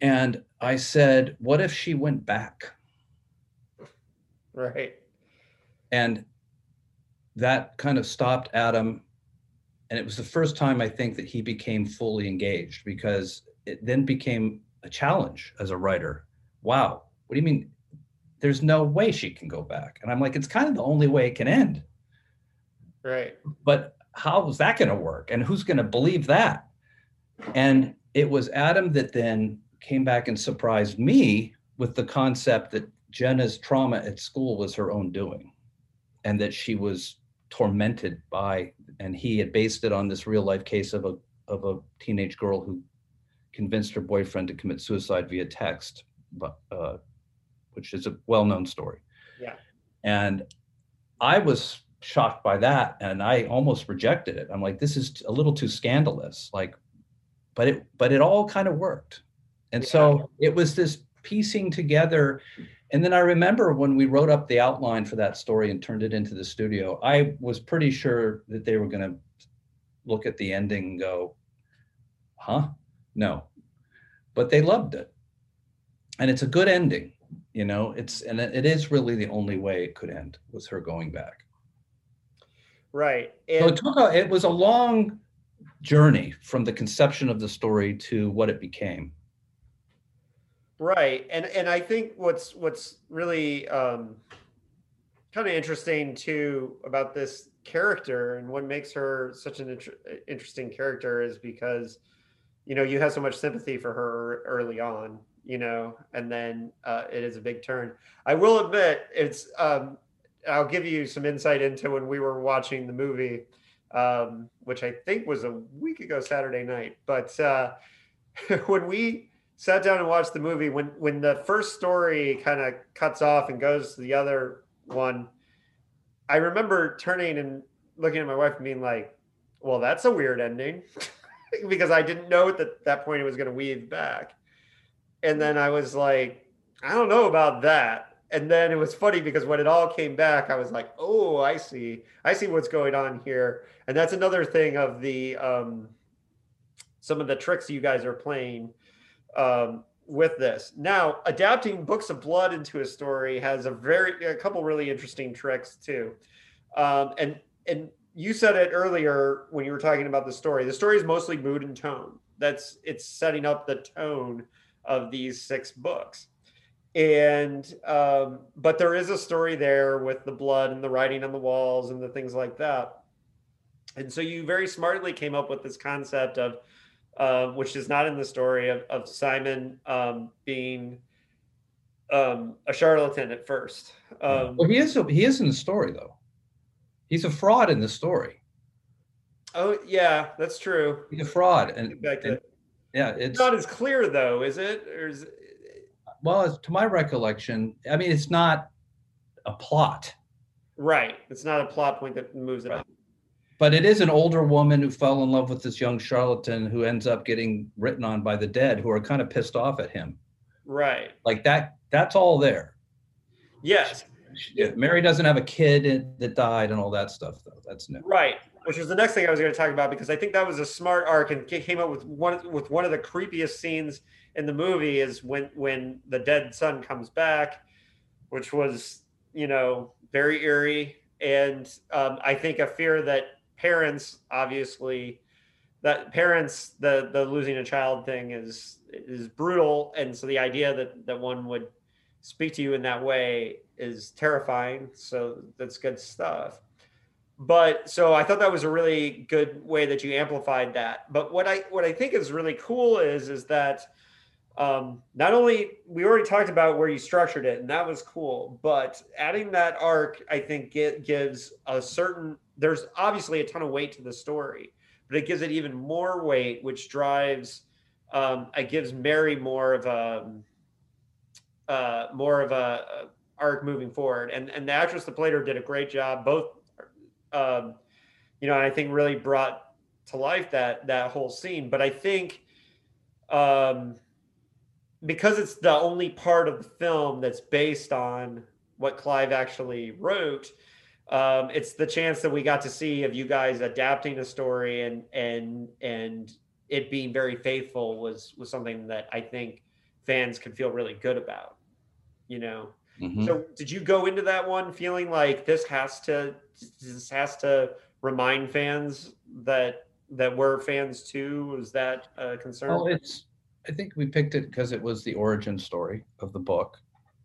And I said, What if she went back? Right. And that kind of stopped Adam. And it was the first time I think that he became fully engaged because it then became a challenge as a writer. Wow, what do you mean? There's no way she can go back. And I'm like, it's kind of the only way it can end. Right. But how is that going to work? And who's going to believe that? And it was Adam that then came back and surprised me with the concept that Jenna's trauma at school was her own doing and that she was tormented by and he had based it on this real life case of a of a teenage girl who convinced her boyfriend to commit suicide via text but uh, which is a well-known story yeah and i was shocked by that and i almost rejected it i'm like this is a little too scandalous like but it but it all kind of worked and yeah. so it was this piecing together and then I remember when we wrote up the outline for that story and turned it into the studio, I was pretty sure that they were going to look at the ending and go, huh? No. But they loved it. And it's a good ending, you know, it's, and it is really the only way it could end was her going back. Right. And so it took a, it was a long journey from the conception of the story to what it became. Right, and and I think what's what's really um, kind of interesting too about this character and what makes her such an inter- interesting character is because you know you have so much sympathy for her early on, you know, and then uh, it is a big turn. I will admit it's. Um, I'll give you some insight into when we were watching the movie, um, which I think was a week ago Saturday night, but uh, <laughs> when we sat down and watched the movie when when the first story kind of cuts off and goes to the other one i remember turning and looking at my wife and being like well that's a weird ending <laughs> because i didn't know at that, that point it was going to weave back and then i was like i don't know about that and then it was funny because when it all came back i was like oh i see i see what's going on here and that's another thing of the um some of the tricks you guys are playing um, with this. Now, adapting books of blood into a story has a very a couple really interesting tricks too. Um, and and you said it earlier when you were talking about the story. The story is mostly mood and tone. That's it's setting up the tone of these six books. And um, but there is a story there with the blood and the writing on the walls and the things like that. And so you very smartly came up with this concept of uh, which is not in the story of, of Simon um, being um, a charlatan at first. Um, well, he is. He is in the story though. He's a fraud in the story. Oh yeah, that's true. He's a fraud, and, and yeah, it's not as clear though, is it? Or is it... Well, to my recollection, I mean, it's not a plot. Right. It's not a plot point that moves it right. But it is an older woman who fell in love with this young charlatan who ends up getting written on by the dead who are kind of pissed off at him. Right. Like that that's all there. Yes. Mary doesn't have a kid that died and all that stuff though. That's new. Right which was the next thing i was going to talk about because i think that was a smart arc and came up with one with one of the creepiest scenes in the movie is when when the dead son comes back which was you know very eerie. And um, i think a fear that parents obviously that parents the the losing a child thing is is brutal. And so the idea that that one would speak to you in that way is terrifying. So that's good stuff but so i thought that was a really good way that you amplified that but what i what i think is really cool is is that um, not only we already talked about where you structured it and that was cool but adding that arc i think it gives a certain there's obviously a ton of weight to the story but it gives it even more weight which drives um, it gives mary more of a uh, more of a arc moving forward. And and the actress that played her did a great job. Both, um, you know, I think really brought to life that that whole scene. But I think, um, because it's the only part of the film that's based on what Clive actually wrote. Um, it's the chance that we got to see of you guys adapting a story and and and it being very faithful was was something that I think fans could feel really good about. You know, mm-hmm. so did you go into that one feeling like this has to this has to remind fans that that we're fans too? Was that a concern? Well, it's I think we picked it because it was the origin story of the book,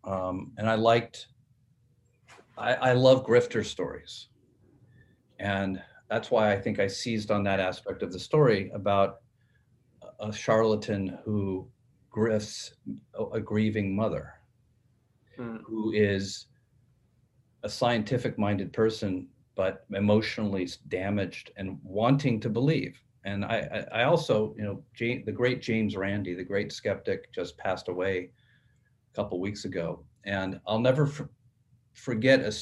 um, and I liked. I, I love grifter stories, and that's why I think I seized on that aspect of the story about a charlatan who grifts a grieving mother mm. who is a scientific minded person but emotionally damaged and wanting to believe and i i also you know James, the great james randi the great skeptic just passed away a couple weeks ago and i'll never for, forget a,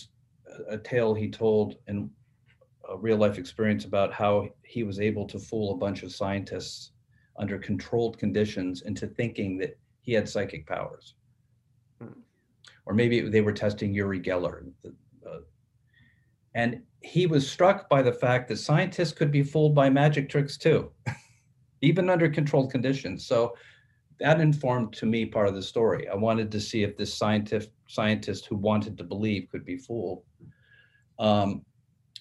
a tale he told in a real life experience about how he was able to fool a bunch of scientists under controlled conditions into thinking that he had psychic powers. Hmm. Or maybe they were testing Uri Geller. And he was struck by the fact that scientists could be fooled by magic tricks too, <laughs> even under controlled conditions. So that informed to me part of the story. I wanted to see if this scientist scientist who wanted to believe could be fooled. Um,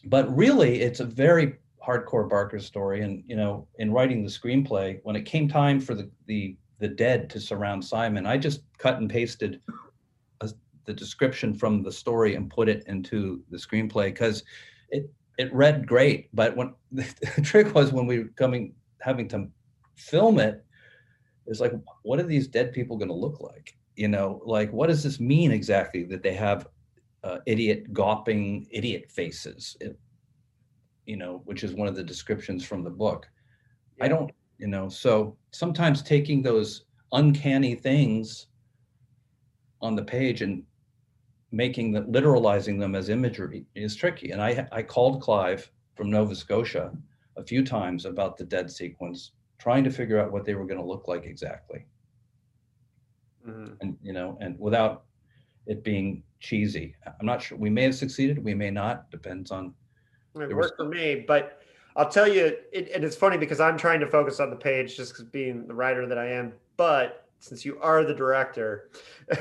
but really, it's a very hardcore Barker story. And you know, in writing the screenplay, when it came time for the the the dead to surround Simon, I just cut and pasted the description from the story and put it into the screenplay because it it read great. But when <laughs> the trick was when we were coming having to film it, it's like, what are these dead people going to look like? You know, like what does this mean exactly that they have uh, idiot gawping idiot faces? It, you know, which is one of the descriptions from the book. Yeah. I don't, you know, so sometimes taking those uncanny things on the page and making the literalizing them as imagery is tricky. And I I called Clive from Nova Scotia a few times about the dead sequence, trying to figure out what they were going to look like exactly. Mm-hmm. And you know, and without it being cheesy. I'm not sure. We may have succeeded. We may not. Depends on it worked for me, but I'll tell you, it, and it's funny because I'm trying to focus on the page just because being the writer that I am. But since you are the director, <laughs>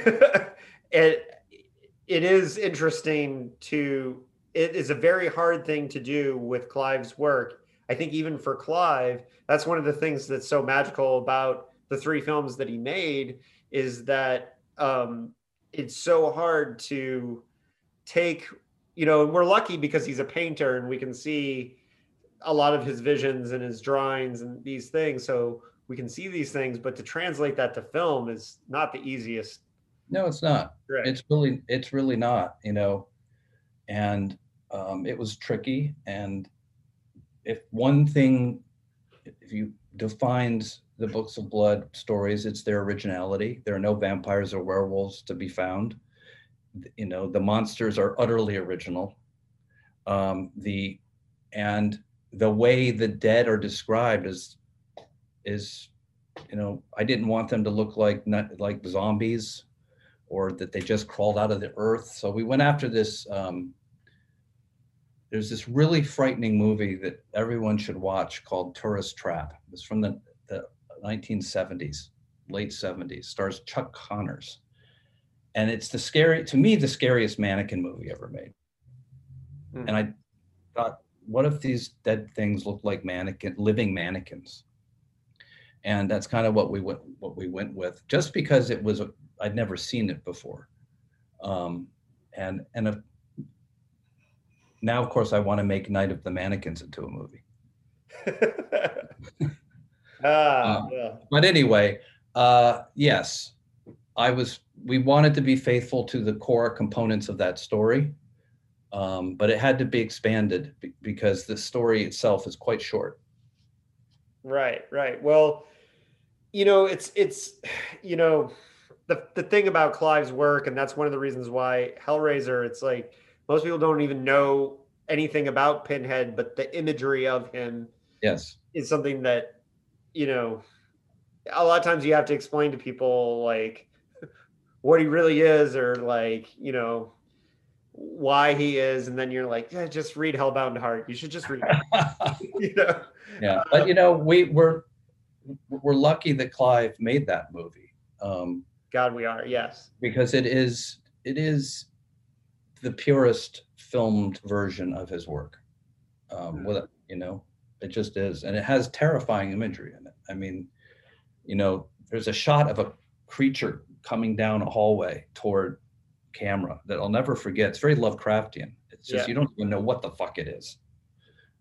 it it is interesting to. It is a very hard thing to do with Clive's work. I think even for Clive, that's one of the things that's so magical about the three films that he made is that um, it's so hard to take you know, and we're lucky because he's a painter and we can see a lot of his visions and his drawings and these things. So we can see these things, but to translate that to film is not the easiest. No, it's not. Right. It's really, it's really not, you know, and um, it was tricky. And if one thing, if you defines the books of blood stories, it's their originality. There are no vampires or werewolves to be found you know the monsters are utterly original um, the and the way the dead are described is is you know i didn't want them to look like not like zombies or that they just crawled out of the earth. So we went after this um, there's this really frightening movie that everyone should watch called tourist trap. It's from the, the 1970s late 70s stars chuck connors. And it's the scary to me the scariest mannequin movie ever made. Mm. and i thought what if these dead things look like mannequin living mannequins? And that's kind of what we went what we went with. Just because it was i would never seen it before um, and and a, now of course i want to make night of the mannequins into a movie <laughs> ah, uh, yeah. but anyway uh, yes I was we wanted to be faithful to the core components of that story, um, but it had to be expanded because the story itself is quite short. Right, right. Well, you know, it's it's <sighs> you know, the the thing about Clive's work, and that's one of the reasons why Hellraiser. It's like most people don't even know anything about Pinhead, but the imagery of him, yes, is something that you know. A lot of times you have to explain to people like <laughs> what he really is, or like you know why he is, and then you're like, yeah, just read Hellbound Heart. You should just read. <laughs> <laughs> you know. Yeah, but you know we we're we're lucky that Clive made that movie. Um, God, we are. Yes, because it is it is the purest filmed version of his work. Um, with it, you know, it just is, and it has terrifying imagery in it. I mean, you know, there's a shot of a creature coming down a hallway toward camera that I'll never forget. It's very Lovecraftian. It's just yeah. you don't even know what the fuck it is.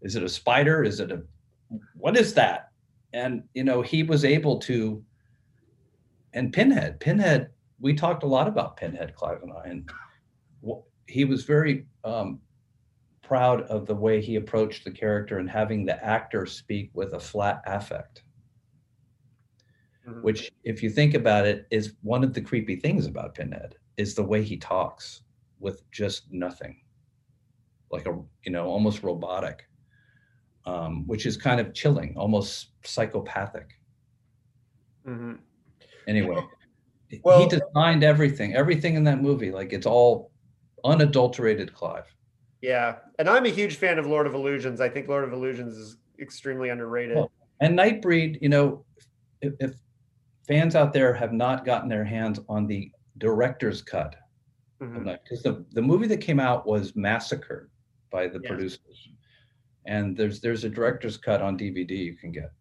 Is it a spider? Is it a what is that? And you know, he was able to and Pinhead, Pinhead, we talked a lot about Pinhead, Clive and I, and he was very um, proud of the way he approached the character and having the actor speak with a flat affect. Mm-hmm. Which, if you think about it, is one of the creepy things about Pinhead is the way he talks with just nothing, like a you know almost robotic, um, which is kind of chilling, almost psychopathic. Mm-hmm. Anyway, well, he designed everything, everything in that movie, like it's all unadulterated Clive. Yeah, and I'm a huge fan of Lord of Illusions. I think Lord of Illusions is extremely underrated. Well, and Nightbreed, you know, if, if fans out there have not gotten their hands on the director's cut because mm-hmm. the, the movie that came out was massacred by the yes. producers and there's there's a director's cut on dvd you can get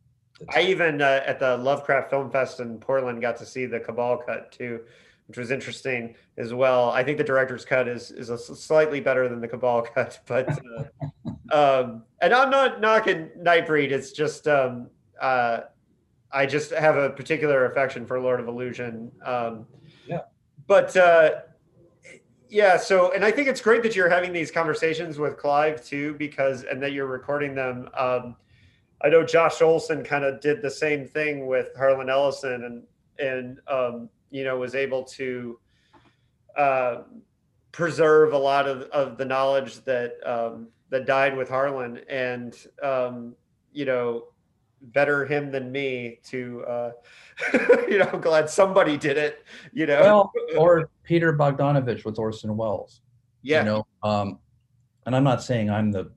i even uh, at the lovecraft film fest in portland got to see the cabal cut too which was interesting as well. I think the director's cut is is a slightly better than the cabal <laughs> cut but uh, <laughs> um, and i'm not knocking nightbreed. It's just um, uh, i just have a particular affection for lord of illusion um, yeah. but uh, yeah, so and I think it's great that you're having these conversations with Clive too, because and that you're recording them. Um, I know Josh Olson kind of did the same thing with Harlan Ellison, and and um, you know was able to uh, preserve a lot of, of the knowledge that um, that died with Harlan, and um, you know better him than me to uh <laughs> you know i'm glad somebody did it you know. Well, or peter bogdanovich with orson welles yeah. you know um and i'm not saying i'm the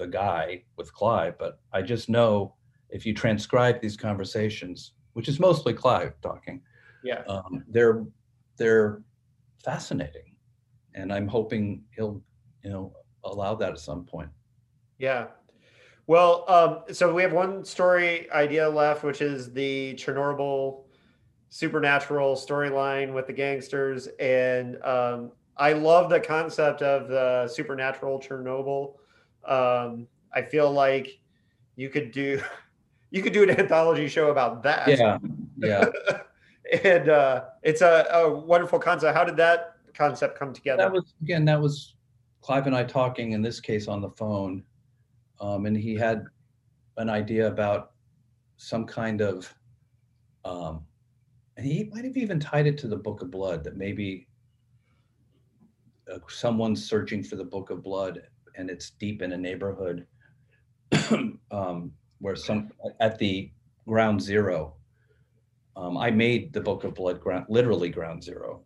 the guy with clive but i just know if you transcribe these conversations which is mostly clive talking yeah. um, they're they're fascinating. And i'm hoping he'll you know allow that at some point. Yeah. Well, um, so we have one story idea left, which is the Chernobyl supernatural storyline with the gangsters, and um, I love the concept of the supernatural Chernobyl. Um, I feel like you could do <laughs> you could do an anthology show about that. Yeah, yeah. <laughs> and uh, it's a, a wonderful concept. How did that concept come together? That was again. That was Clive and I talking in this case on the phone um, and he had an idea about some kind of, um, and he might have even tied it to the Book of Blood that maybe uh, someone's searching for the Book of Blood and it's deep in a neighborhood <clears throat> um, where some at the ground zero. Um, I made the Book of Blood ground, literally ground 0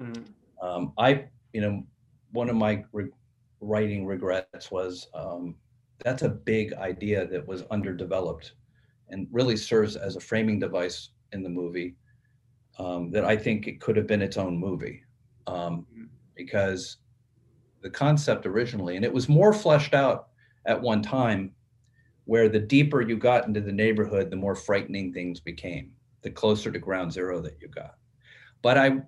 mm-hmm. Um, I, you know, one of my re- writing regrets was um, that's a big idea that was underdeveloped and really serves as a framing device in the movie um, that I think it could have been its own movie um, mm-hmm. because the concept originally, and it was more fleshed out at one time, where the deeper you got into the neighborhood, the more frightening things became, the closer to ground zero that you got. But I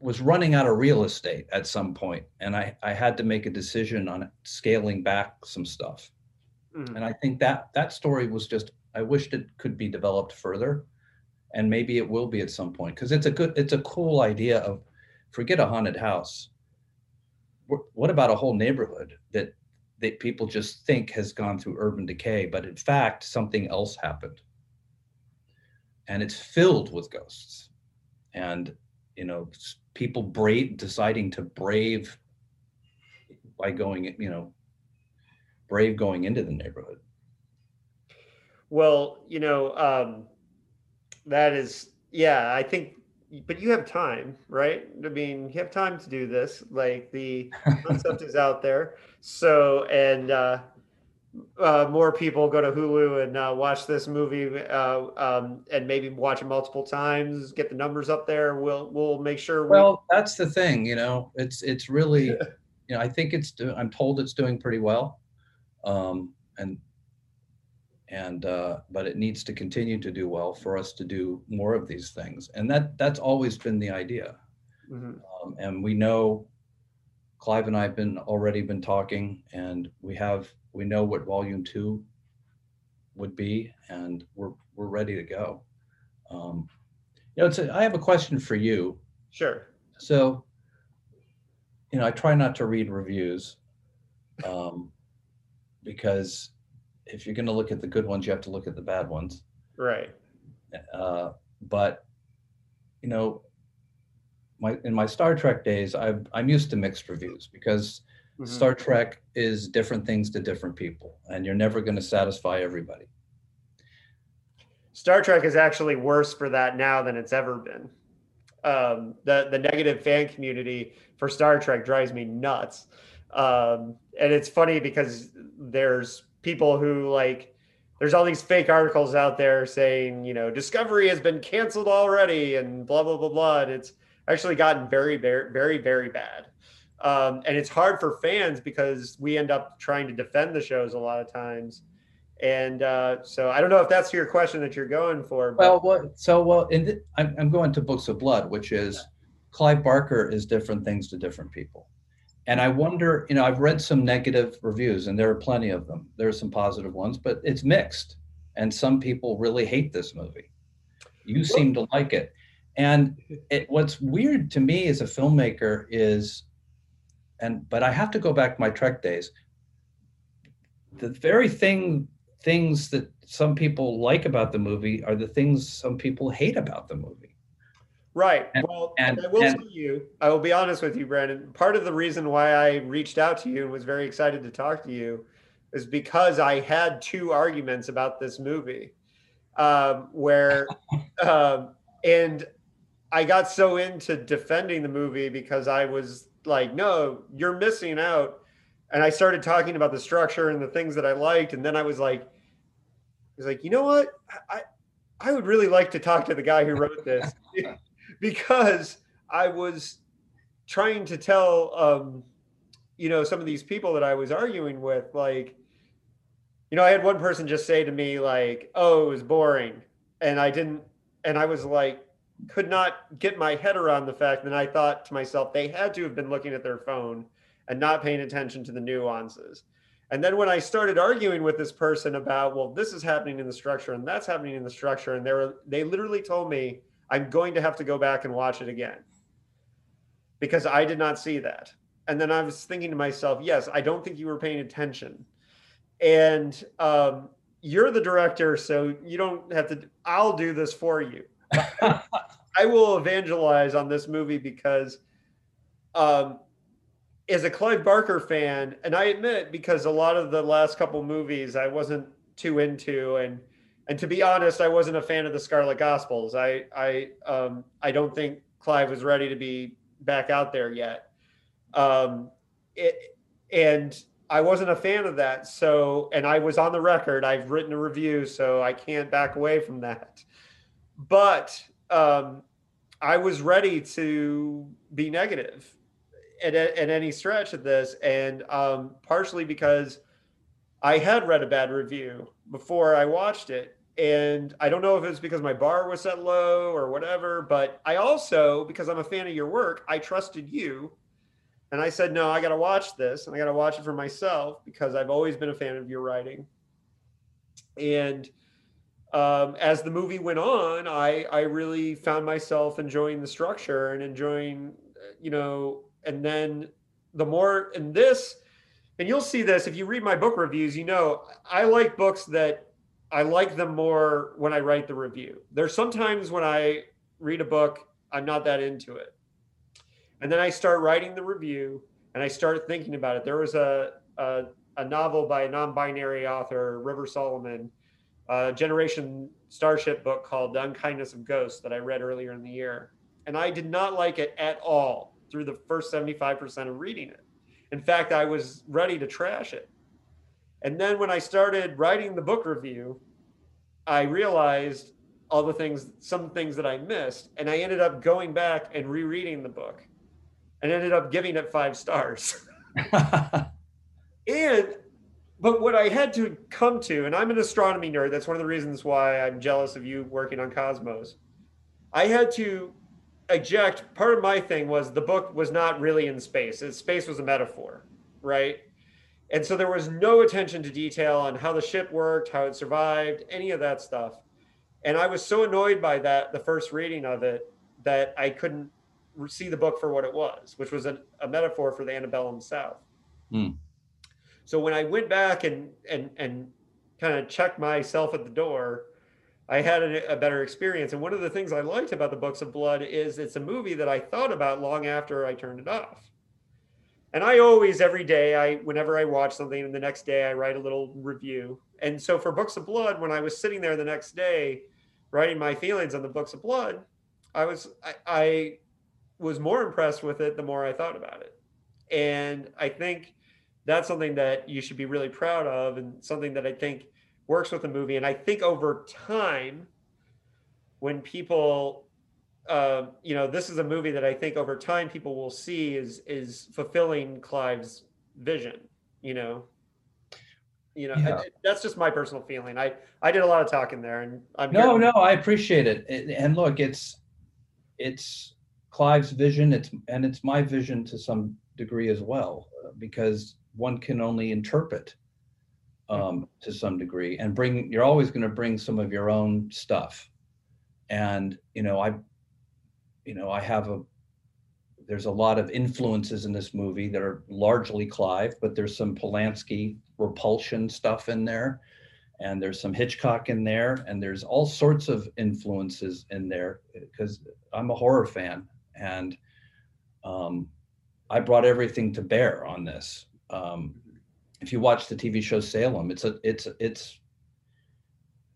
was running out of real estate at some point and I, I had to make a decision on scaling back some stuff. Mm. And I think that that story was just I wished it could be developed further and maybe it will be at some point because it's a good it's a cool idea of forget a haunted house. What about a whole neighborhood that that people just think has gone through urban decay, but in fact something else happened. And it's filled with ghosts. And you know people brave deciding to brave by going you know brave going into the neighborhood well you know um that is yeah i think but you have time right i mean you have time to do this like the <laughs> concept is out there so and uh uh, more people go to Hulu and uh, watch this movie uh, um, and maybe watch it multiple times, get the numbers up there. We'll we'll make sure. We... Well, that's the thing, you know. It's it's really, you know, I think it's. Do, I'm told it's doing pretty well, um, and and uh, but it needs to continue to do well for us to do more of these things, and that that's always been the idea. Mm-hmm. Um, and we know Clive and I have been already been talking, and we have we know what volume two would be, and we're we're ready to go. Um, you know, it's a, I have a question for you. Sure. So, you know, I try not to read reviews, um, because if you're going to look at the good ones, you have to look at the bad ones. Right. Uh, but you know, my in my Star Trek days, i I'm used to mixed reviews because Mm-hmm. Star Trek is different things to different people, and you're never going to satisfy everybody. Star Trek is actually worse for that now than it's ever been. Um, the the negative fan community for Star Trek drives me nuts, um, and it's funny because there's people who like there's all these fake articles out there saying you know Discovery has been canceled already and blah blah blah blah, and it's actually gotten very very very very bad. Um, and it's hard for fans because we end up trying to defend the shows a lot of times. And uh, so I don't know if that's your question that you're going for. But... Well, so well, in I'm, I'm going to Books of Blood, which is Clive Barker is different things to different people. And I wonder, you know, I've read some negative reviews, and there are plenty of them. There are some positive ones, but it's mixed. And some people really hate this movie. You seem to like it. And <laughs> it, what's weird to me as a filmmaker is and but I have to go back to my Trek days. The very thing things that some people like about the movie are the things some people hate about the movie. Right. And, well, and, I will and, tell you, I will be honest with you, Brannon. Part of the reason why I reached out to you and was very excited to talk to you is because I had two arguments about this movie, um, where, <laughs> um, and I got so into defending the movie because I was like, no, you're missing out. And I started talking about the structure and the things that I liked. And then I was like, I was like, you know what? I, I would really like to talk to the guy who wrote this <laughs> because I was trying to tell, um, you know, some of these people that I was arguing with, like, you know, I had one person just say to me, like, oh, it was boring. And I didn't, and I was like, could not get my head around the fact that I thought to myself, they had to have been looking at their phone and not paying attention to the nuances. And then when I started arguing with this person about, well, this is happening in the structure and that's happening in the structure, and they were they literally told me I'm going to have to go back and watch it again because I did not see that. And then I was thinking to myself, yes, I don't think you were paying attention. And um, you're the director, so you don't have to. I'll do this for you. <laughs> I will evangelize on this movie because, um, as a Clive Barker fan, and I admit because a lot of the last couple movies I wasn't too into, and and to be honest, I wasn't a fan of the Scarlet Gospels. I I um, I don't think Clive was ready to be back out there yet. Um, it, and I wasn't a fan of that. So, and I was on the record. I've written a review, so I can't back away from that but um, I was ready to be negative at, at any stretch of this, and um, partially because I had read a bad review before I watched it. And I don't know if it's because my bar was set low or whatever, but I also, because I'm a fan of your work, I trusted you. And I said, no, I got to watch this and I got to watch it for myself because I've always been a fan of your writing. And um, as the movie went on, I I really found myself enjoying the structure and enjoying, you know, and then the more in this, and you'll see this if you read my book reviews, you know, I like books that I like them more when I write the review. There's sometimes when I read a book I'm not that into it. And then I start writing the review and I start thinking about it. There was a, a, a novel by a non binary author, River Solomon, a Generation Starship book called The Unkindness of Ghosts that I read earlier in the year. And I did not like it at all through the first 75% of reading it. In fact, I was ready to trash it. And then when I started writing the book review, I realized all the things, some things that I missed. And I ended up going back and rereading the book and ended up giving it five stars. <laughs> and, but what I had to come to, and I'm an astronomy nerd, that's one of the reasons why I'm jealous of you working on Cosmos. I had to eject part of my thing was the book was not really in space. Space was a metaphor, right? And so there was no attention to detail on how the ship worked, how it survived, any of that stuff. And I was so annoyed by that, the first reading of it, that I couldn't see the book for what it was, which was a, a metaphor for the antebellum South. Mm. So when I went back and and and kind of checked myself at the door, I had a, a, better experience. And one of the things I liked about the Books of Blood is it's a movie that I thought about long after I turned it off. And I always, every day, I whenever I watch something, and the next day I write a little review. And so for Books of Blood, when I was sitting there the next day writing my feelings on the Books of Blood, I was I, I was more impressed with it the more I thought about it. And I think that's something that you should be really proud of, and something that I think works with the movie. And I think over time, when people, uh, you know, this is a movie that I think over time people will see is is fulfilling Clive's vision. You know, you know, yeah. I, that's just my personal feeling. I I did a lot of talking there, and I'm no, no, I appreciate it. And look, it's it's Clive's vision. It's and it's my vision to some degree as well, because one can only interpret um, to some degree and bring you're always going to bring some of your own stuff and you know i you know i have a there's a lot of influences in this movie that are largely clive but there's some polanski repulsion stuff in there and there's some hitchcock in there and there's all sorts of influences in there because i'm a horror fan and um, i brought everything to bear on this um, if you watch the TV show Salem, it's a it's it's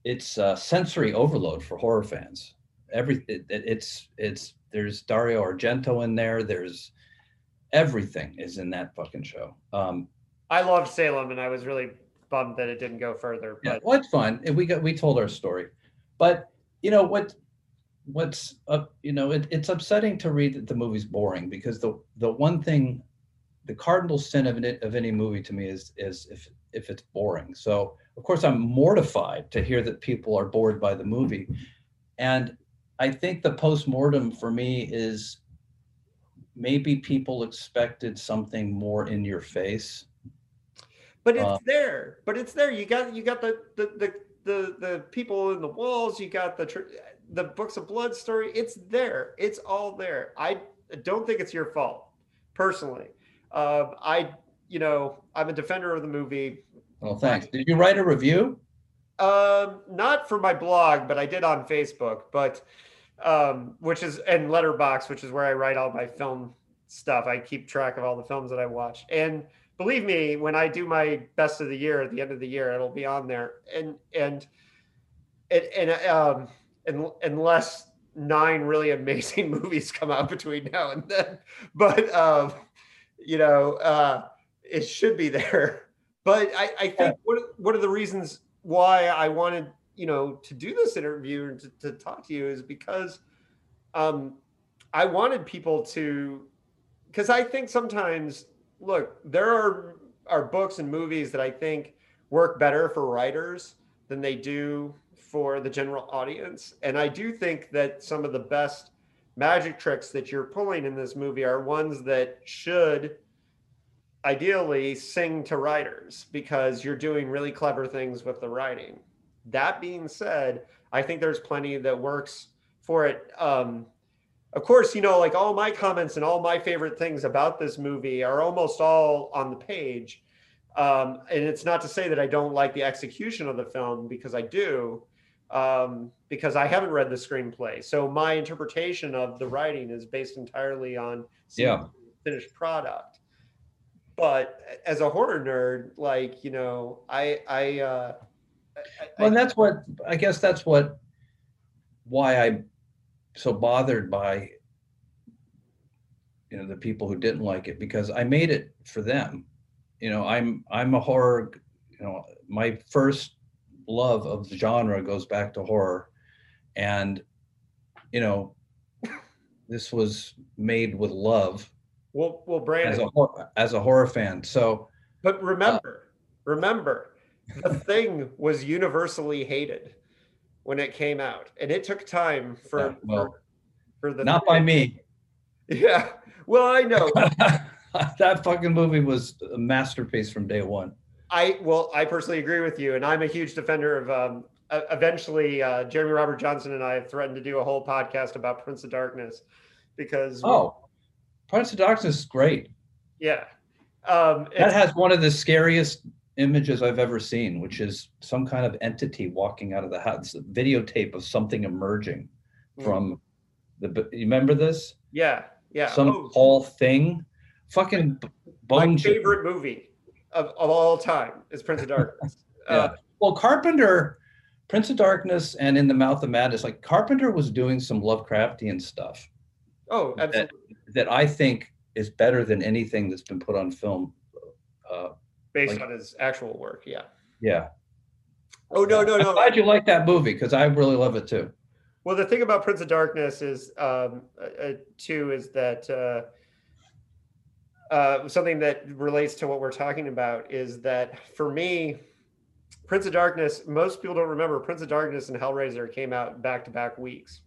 it's a sensory overload for horror fans. Every it, it's it's there's Dario Argento in there. There's everything is in that fucking show. Um, I loved Salem, and I was really bummed that it didn't go further. But yeah, well, it's fun. We got we told our story, but you know what? What's up? You know, it, it's upsetting to read that the movie's boring because the the one thing the cardinal sin of, it, of any movie to me is is if if it's boring. So of course I'm mortified to hear that people are bored by the movie, and I think the post mortem for me is maybe people expected something more in your face. But it's uh, there. But it's there. You got you got the the the the, the people in the walls. You got the the books of blood story. It's there. It's all there. I don't think it's your fault personally. Uh, I, you know, I'm a defender of the movie. Well, thanks. Did you write a review? Um, not for my blog, but I did on Facebook. But um, which is and Letterboxd, which is where I write all my film stuff. I keep track of all the films that I watch. And believe me, when I do my best of the year at the end of the year, it'll be on there. And and and, and um, and unless nine really amazing <laughs> movies come out between now and then, <laughs> but um you know, uh, it should be there. But I, I think one of, one of the reasons why I wanted, you know, to do this interview and to, to talk to you is because um, I wanted people to, because I think sometimes, look, there are are books and movies that I think work better for writers than they do for the general audience. And I do think that some of the best magic tricks that you're pulling in this movie are ones that should ideally sing to writers because you're doing really clever things with the writing. That being said, I think there's plenty that works for it. Um, of course, you know, like all my comments and all my favorite things about this movie are almost all on the page. Um, and it's not to say that I don't like the execution of the film because I do. um, because I haven't read the screenplay. So my interpretation of the writing is based entirely on Yeah. finished product. But as a horror nerd, like you know, I I uh, I- Well, and that's what I guess that's what why I'm so bothered by you know the people who didn't like it because I made it for them. You know, I'm I'm a horror. You know, my first love of the genre goes back to horror, and you know, this was made with love well, well, as Brannon, a hor- as a horror fan. So But remember, remember, the <laughs> thing was universally hated when it came out, and it took time for Yeah, well, for, for the not by me. <laughs> Yeah, well, I know. <laughs> that fucking movie was a masterpiece from day one. I well, I personally agree with you, and I'm a huge defender of. Um, eventually, uh, Jeremy Robert Johnson and I have threatened to do a whole podcast about Prince of Darkness because Oh, Prince of Darkness is great. yeah, um, That has one of the scariest images I've ever seen, which is some kind of entity walking out of the house. Videotape of something emerging Mm. from the. You remember this? yeah, yeah. Some Oh, tall thing. Fucking b- my favorite movie of, of all time is Prince of Darkness. <laughs> Yeah. Uh, Well, Carpenter, Prince of Darkness, and In the Mouth of Madness, like Carpenter was doing some Lovecraftian stuff. Oh, absolutely. that I think is better than anything that's been put on film. Uh, Based like- on his actual work, yeah. yeah. Oh no, no, no! I'm glad you like that movie because I really love it too. Well, the thing about Prince of Darkness is, um, uh, uh, too, is that uh, uh, something that relates to what we're talking about is that for me, Prince of Darkness. Most people don't remember Prince of Darkness and Hellraiser came out back to back weeks,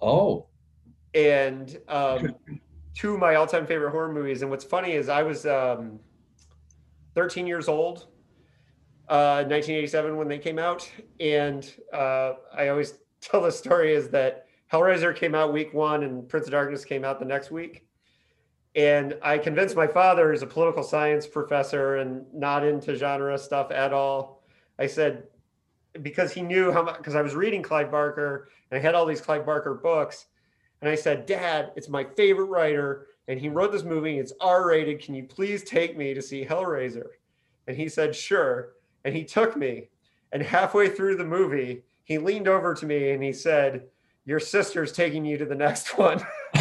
Oh, and um, two of my all time favorite horror movies. And what's funny is I was um, 13 years old. Uh, 1987 when they came out, and uh, I always <laughs> tell the story is that Hellraiser came out week one and Prince of Darkness came out the next week. And I convinced my father, who's a political science professor and not into genre stuff at all. I said, because he knew how much, because I was reading Clive Barker and I had all these Clive Barker books. And I said, Dad, it's my favorite writer. And he wrote this movie. It's R rated. Can you please take me to see Hellraiser? And he said, Sure. And he took me. And halfway through the movie, he leaned over to me and he said, Your sister's taking you to the next one. <laughs>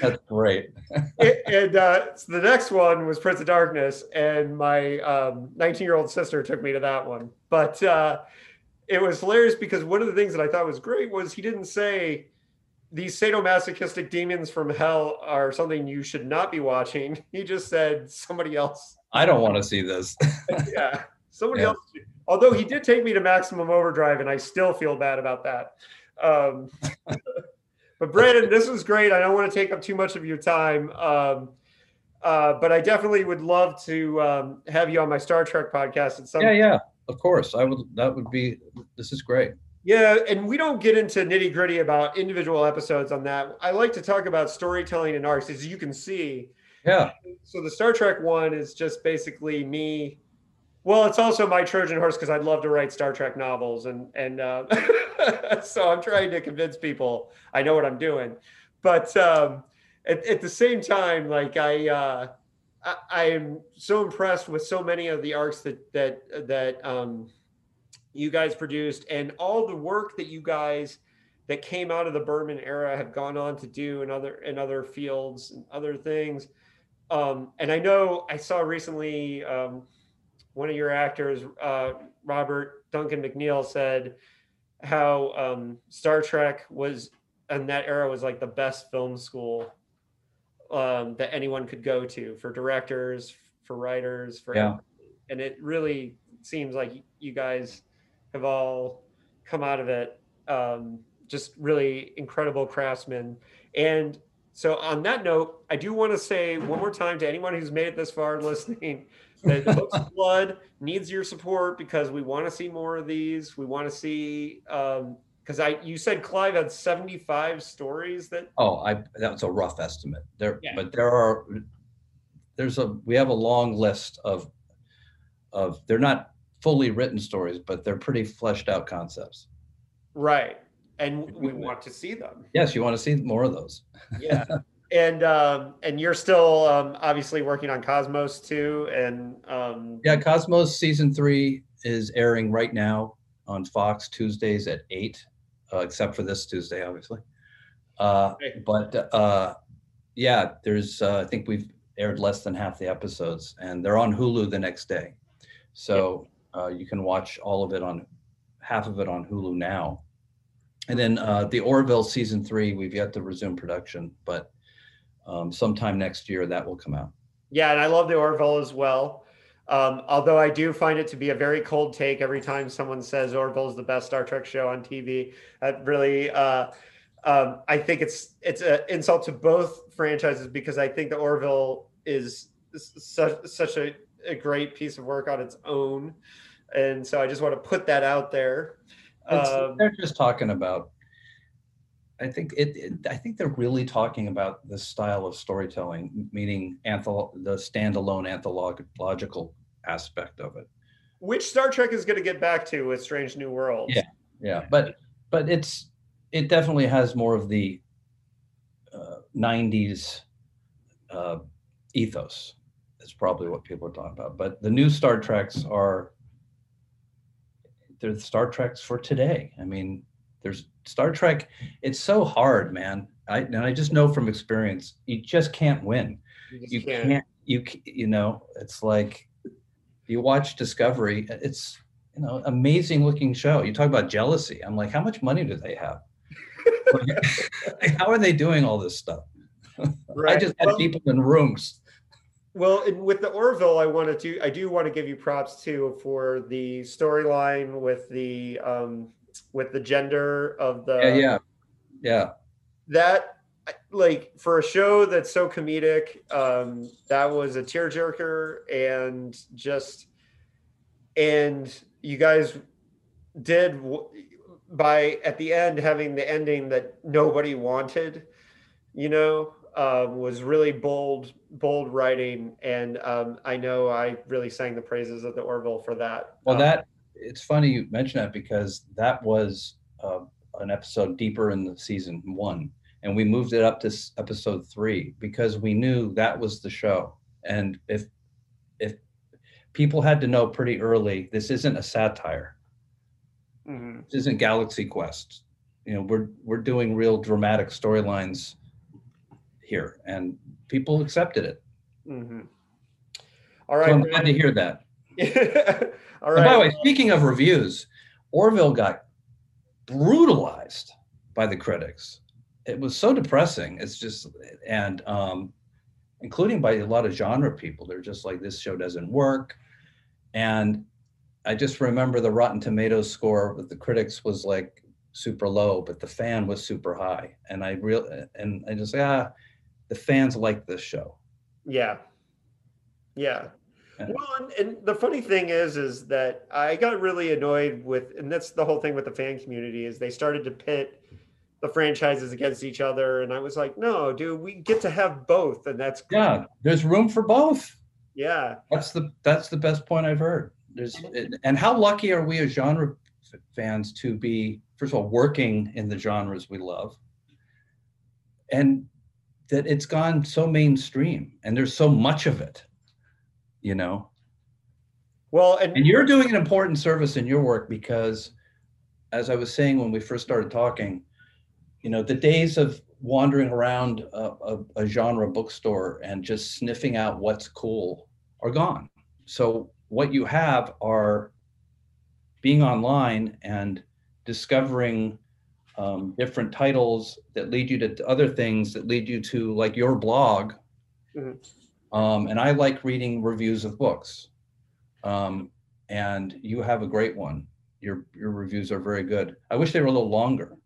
that's great. and uh, so the next one was Prince of Darkness, and my 19 year old sister took me to that one. But uh, it was hilarious because one of the things that I thought was great was he didn't say these sadomasochistic demons from hell are something you should not be watching. <laughs> He just said somebody else. I don't want to see this. <laughs> Yeah, somebody Yeah. else. Although he did take me to Maximum Overdrive, and I still feel bad about that. Um, <laughs> but Brannon, this was great. I don't want to take up too much of your time. Um, uh, but I definitely would love to um, have you on my Star Trek podcast at some yeah, yeah. Of course, I would. That would be. This is great. Yeah, and we don't get into nitty gritty about individual episodes on that. I like to talk about storytelling and arcs, as you can see. Yeah, So the Star Trek one is just basically me. Well, it's also my Trojan horse because I'd love to write Star Trek novels, and and uh, <laughs> so I'm trying to convince people I know what I'm doing. But um, at, at the same time, like I, uh, I, am so impressed with so many of the arcs that that that um, you guys produced, and all the work that you guys that came out of the Berman era have gone on to do in other in other fields and other things. Um, and I know I saw recently um, one of your actors, uh, Robert Duncan McNeil, said how um, Star Trek was and that era was like the best film school um, that anyone could go to for directors, for writers, for Yeah. and it really seems like you guys have all come out of it um, just really incredible craftsmen. And so on that note i do want to say one more time to anyone who's made it this far <laughs> listening that books blood needs your support because we want to see more of these. We want to see um because i you said clive had 75 stories that Oh, I that's a rough estimate. There, Yeah. but there are there's a we have a long list of of they're not fully written stories, but they're pretty fleshed out concepts. Right. And we want to see them. Yes, you want to see more of those. yeah. <laughs> And um, and you're still um, obviously working on Cosmos too, and um, yeah, Cosmos season three is airing right now on Fox Tuesdays at eight, uh, except for this Tuesday, obviously. Uh, but uh, yeah, there's uh, I think we've aired less than half the episodes, and they're on Hulu the next day, so uh, you can watch all of it on half of it on Hulu now. And then uh, the Orville season three, we've yet to resume production, but um, sometime next year that will come out. Yeah, and I love the Orville as well. Um, although I do find it to be a very cold take every time someone says Orville is the best Star Trek show on TV. That really, uh, um, I think it's it's an insult to both franchises because I think the Orville is such such a, a great piece of work on its own, and so I just want to put that out there. Um, they're just talking about I think it, it, I think they're really talking about the style of storytelling, meaning antholo- the standalone anthological aspect of it. Which Star Trek is going to get back to with Strange New Worlds. Yeah, yeah, but but it's it definitely has more of the uh, '90s uh, ethos. That's probably what people are talking about. But the new Star Treks are they're the Star Treks for today. I mean, there's Star Trek. It's so hard, man. I and I just know from experience, you just can't win. You, you can't. can't. You you know, it's like you watch Discovery. It's you know, amazing looking show. You talk about jealousy. I'm like, how much money do they have? like, <laughs> how are they doing all this stuff? Right. I just had well, people in rooms. Well, with the Orville, I wanted to. I do want to give you props too for the storyline with the um, with the gender of the yeah yeah. Yeah. That like for a show that's so comedic um that was a tearjerker and just and you guys did by at the end having the ending that nobody wanted you know um, was really bold bold writing. And um, i know i really sang the praises of the orville for that. Well um, that it's funny you mention that because that was uh, an episode deeper in the season one, and we moved it up to episode three because we knew that was the show. And if if people had to know pretty early, this isn't a satire. Mm-hmm. This isn't Galaxy Quest. You know, we're we're doing real dramatic storylines here, and people accepted it. Mm-hmm. All right, so I'm glad to hear that. <laughs> All right. And by the way, speaking of reviews, Orville got brutalized by the critics. It was so depressing. It's just, and um, including by a lot of genre people, they're just like, this show doesn't work. And I just remember the Rotten Tomatoes score with the critics was like super low, but the fan was super high. And I real and I just ah, the fans like this show. Yeah. Yeah. Well, and, and, the funny thing is, is that I got really annoyed with, and that's the whole thing with the fan community is they started to pit the franchises against each other, and I was like, no, dude, we get to have both, and that's cool. yeah, there's room for both. Yeah, that's the that's the best point I've heard. There's and how lucky are we as genre fans to be first of all working in the genres we love, and that it's gone so mainstream, and there's so much of it you know well and, and you're doing an important service in your work because as i was saying when we first started talking you know the days of wandering around a, a, a genre bookstore and just sniffing out what's cool are gone so what you have are being online and discovering um, different titles that lead you to other things that lead you to like your blog mm-hmm. Um, and I like reading reviews of books. Um, and you have a great one. Your your reviews are very good. I wish they were a little longer.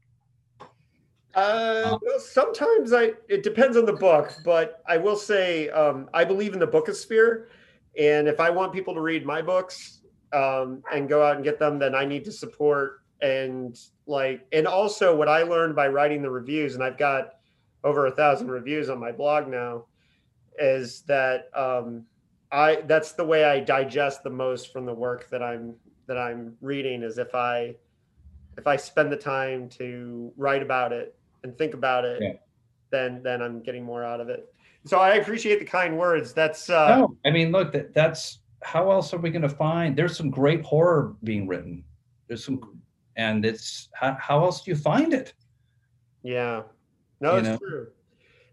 Uh, well, sometimes I it depends on the book, but I will say um, I believe in the bookosphere, and if I want people to read my books um, and go out and get them, then I need to support and like and also what I learned by writing the reviews, and I've got over a thousand reviews on my blog now is that um, I that's the way I digest the most from the work that I'm that I'm reading is if I if I spend the time to write about it and think about it, Yeah. then then I'm getting more out of it. So I appreciate the kind words. That's uh, no, I mean, look, that, that's how else are we going to find? There's some great horror being written. There's some, and it's how, how else do you find it? Yeah. No, You it's know? true.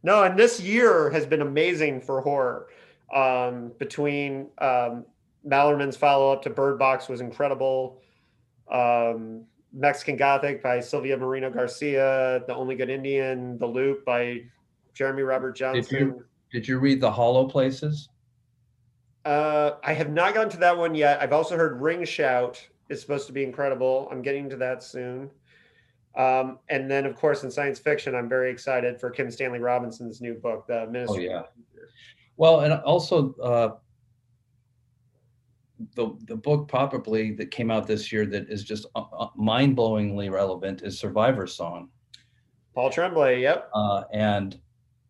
No, and this year has been amazing for horror. Um, between um, Malerman's follow up to Bird Box was incredible. Um, Mexican Gothic by Silvia Moreno-Garcia, The Only Good Indian, The Loop by Jeremy Robert Johnson. Did you read the Hollow Places? Uh, I have not gotten to that one yet. I've also heard Ring Shout is supposed to be incredible. I'm getting to that soon. Um, and then, of course, in science fiction, I'm very excited for Kim Stanley Robinson's new book, The Ministry. Oh, yeah. Well, and also uh, the the book probably that came out this year that is just uh, uh, mind-blowingly relevant is Survivor Song. Paul Tremblay. Yep. uh, and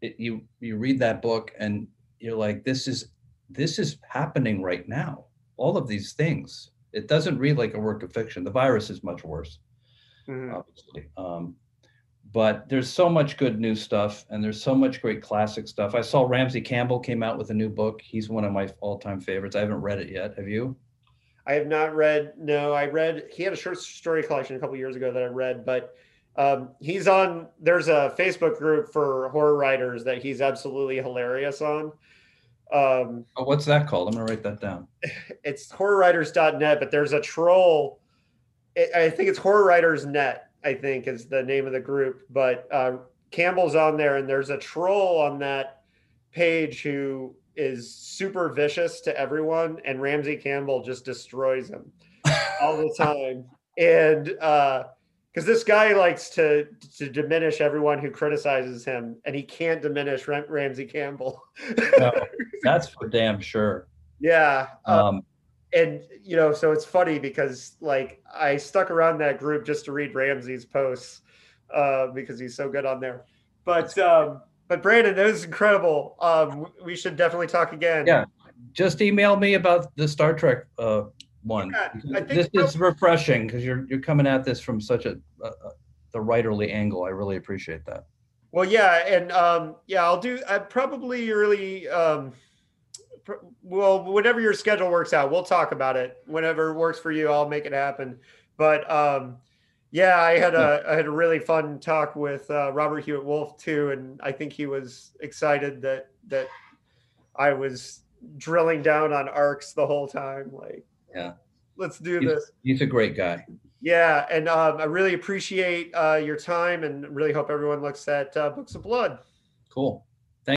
it, you you read that book and you're like this is this is happening right now all of these things it doesn't read like a work of fiction the virus is much worse Mhm. obviously um, but there's so much good new stuff and there's so much great classic stuff i saw ramsey campbell came out with a new book he's one of my all-time favorites i haven't read it yet have you I have not read. No, I read. He had a short story collection a couple years ago that I read, but um, he's on. There's a Facebook group for horror writers that he's absolutely hilarious on. Um, oh, what's that called i'm gonna write that down <laughs> it's horrorwriters.net, but there's a troll. I think it's Horror Writers Net. I think is the name of the group, but uh, Campbell's on there, and there's a troll on that page who is super vicious to everyone, and Ramsey Campbell just destroys him <laughs> all the time. And because this guy likes to to diminish everyone who criticizes him, and he can't diminish Ram- Ramsey Campbell. No, <laughs> that's for damn sure yeah. uh, um, and you know, so it's funny because like I stuck around that group just to read Ramsey's posts uh, because he's so good on there. But um, but Brannon, that was incredible. Um, we should definitely talk again. Yeah. just email me about the Star Trek uh, one. Yeah, this so. is refreshing because you're you're coming at this from such a, a, a the writerly angle. I really appreciate that. Well, yeah, and um, yeah, I'll do. I probably really. Um, well, whatever your schedule works out, we'll talk about it. Whenever it works for you, I'll make it happen. But um, yeah, I had a I had a really fun talk with uh, Robert Hewitt Wolfe too, and I think he was excited that that I was drilling down on arcs the whole time. Like, Yeah. let's do He's- this. He's a great guy. Yeah, and um, I really appreciate uh, your time, and really hope everyone looks at uh, Books of Blood. Cool.